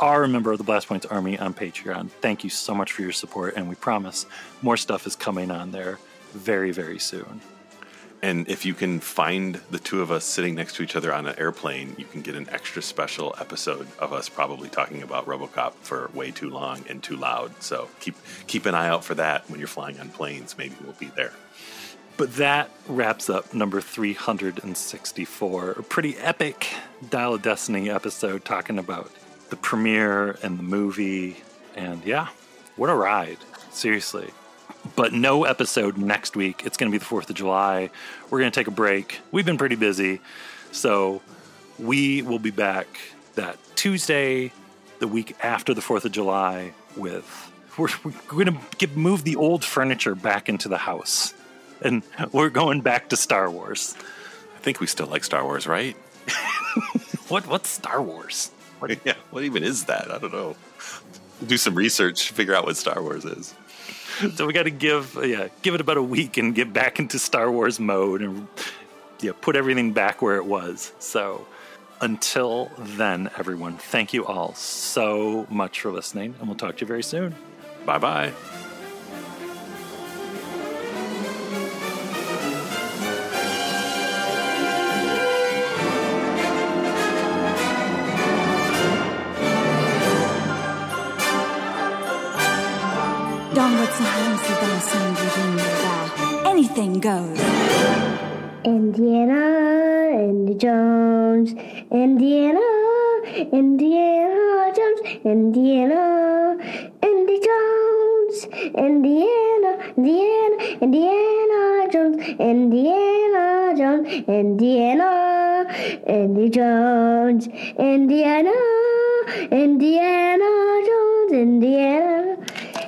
are a member of the Blast Points Army on Patreon, thank you so much for your support, and we promise more stuff is coming on there very, very soon. And if you can find the two of us sitting next to each other on an airplane, you can get an extra special episode of us probably talking about RoboCop for way too long and too loud. So keep keep an eye out for that when you're flying on planes. Maybe we'll be there. But that wraps up number 364. A pretty epic Dial of Destiny episode talking about the premiere and the movie. And yeah, what a ride. Seriously. But no episode next week. It's going to be the 4th of July. We're going to take a break. We've been pretty busy. So we will be back that Tuesday, the week after the 4th of July, with. We're, we're going to move the old furniture back into the house. And we're going back to Star Wars. I think we still like Star Wars, right? what What's Star Wars? What, yeah, what even is that? I don't know. Do some research, figure out what Star Wars is. So we got to give uh, yeah give it about a week and get back into Star Wars mode and yeah put everything back where it was. So until then, everyone, thank you all so much for listening, and we'll talk to you very soon. Bye bye. Anything goes. Indiana, Indy Jones, Indiana, Indiana Jones, Indiana, Indy Jones, Indiana, Indiana, Indiana Jones, Indiana Jones, Indiana, Indy Jones, Indiana, Indiana Jones, Indiana,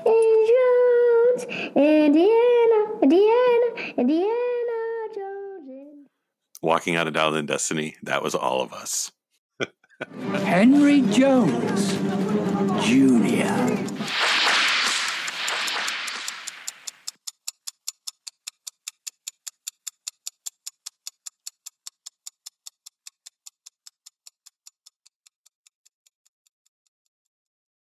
Indy Jones, Indiana, Indiana, Indiana Jones. In- Walking out of Dial Destiny, that was all of us. Henry Jones Jr.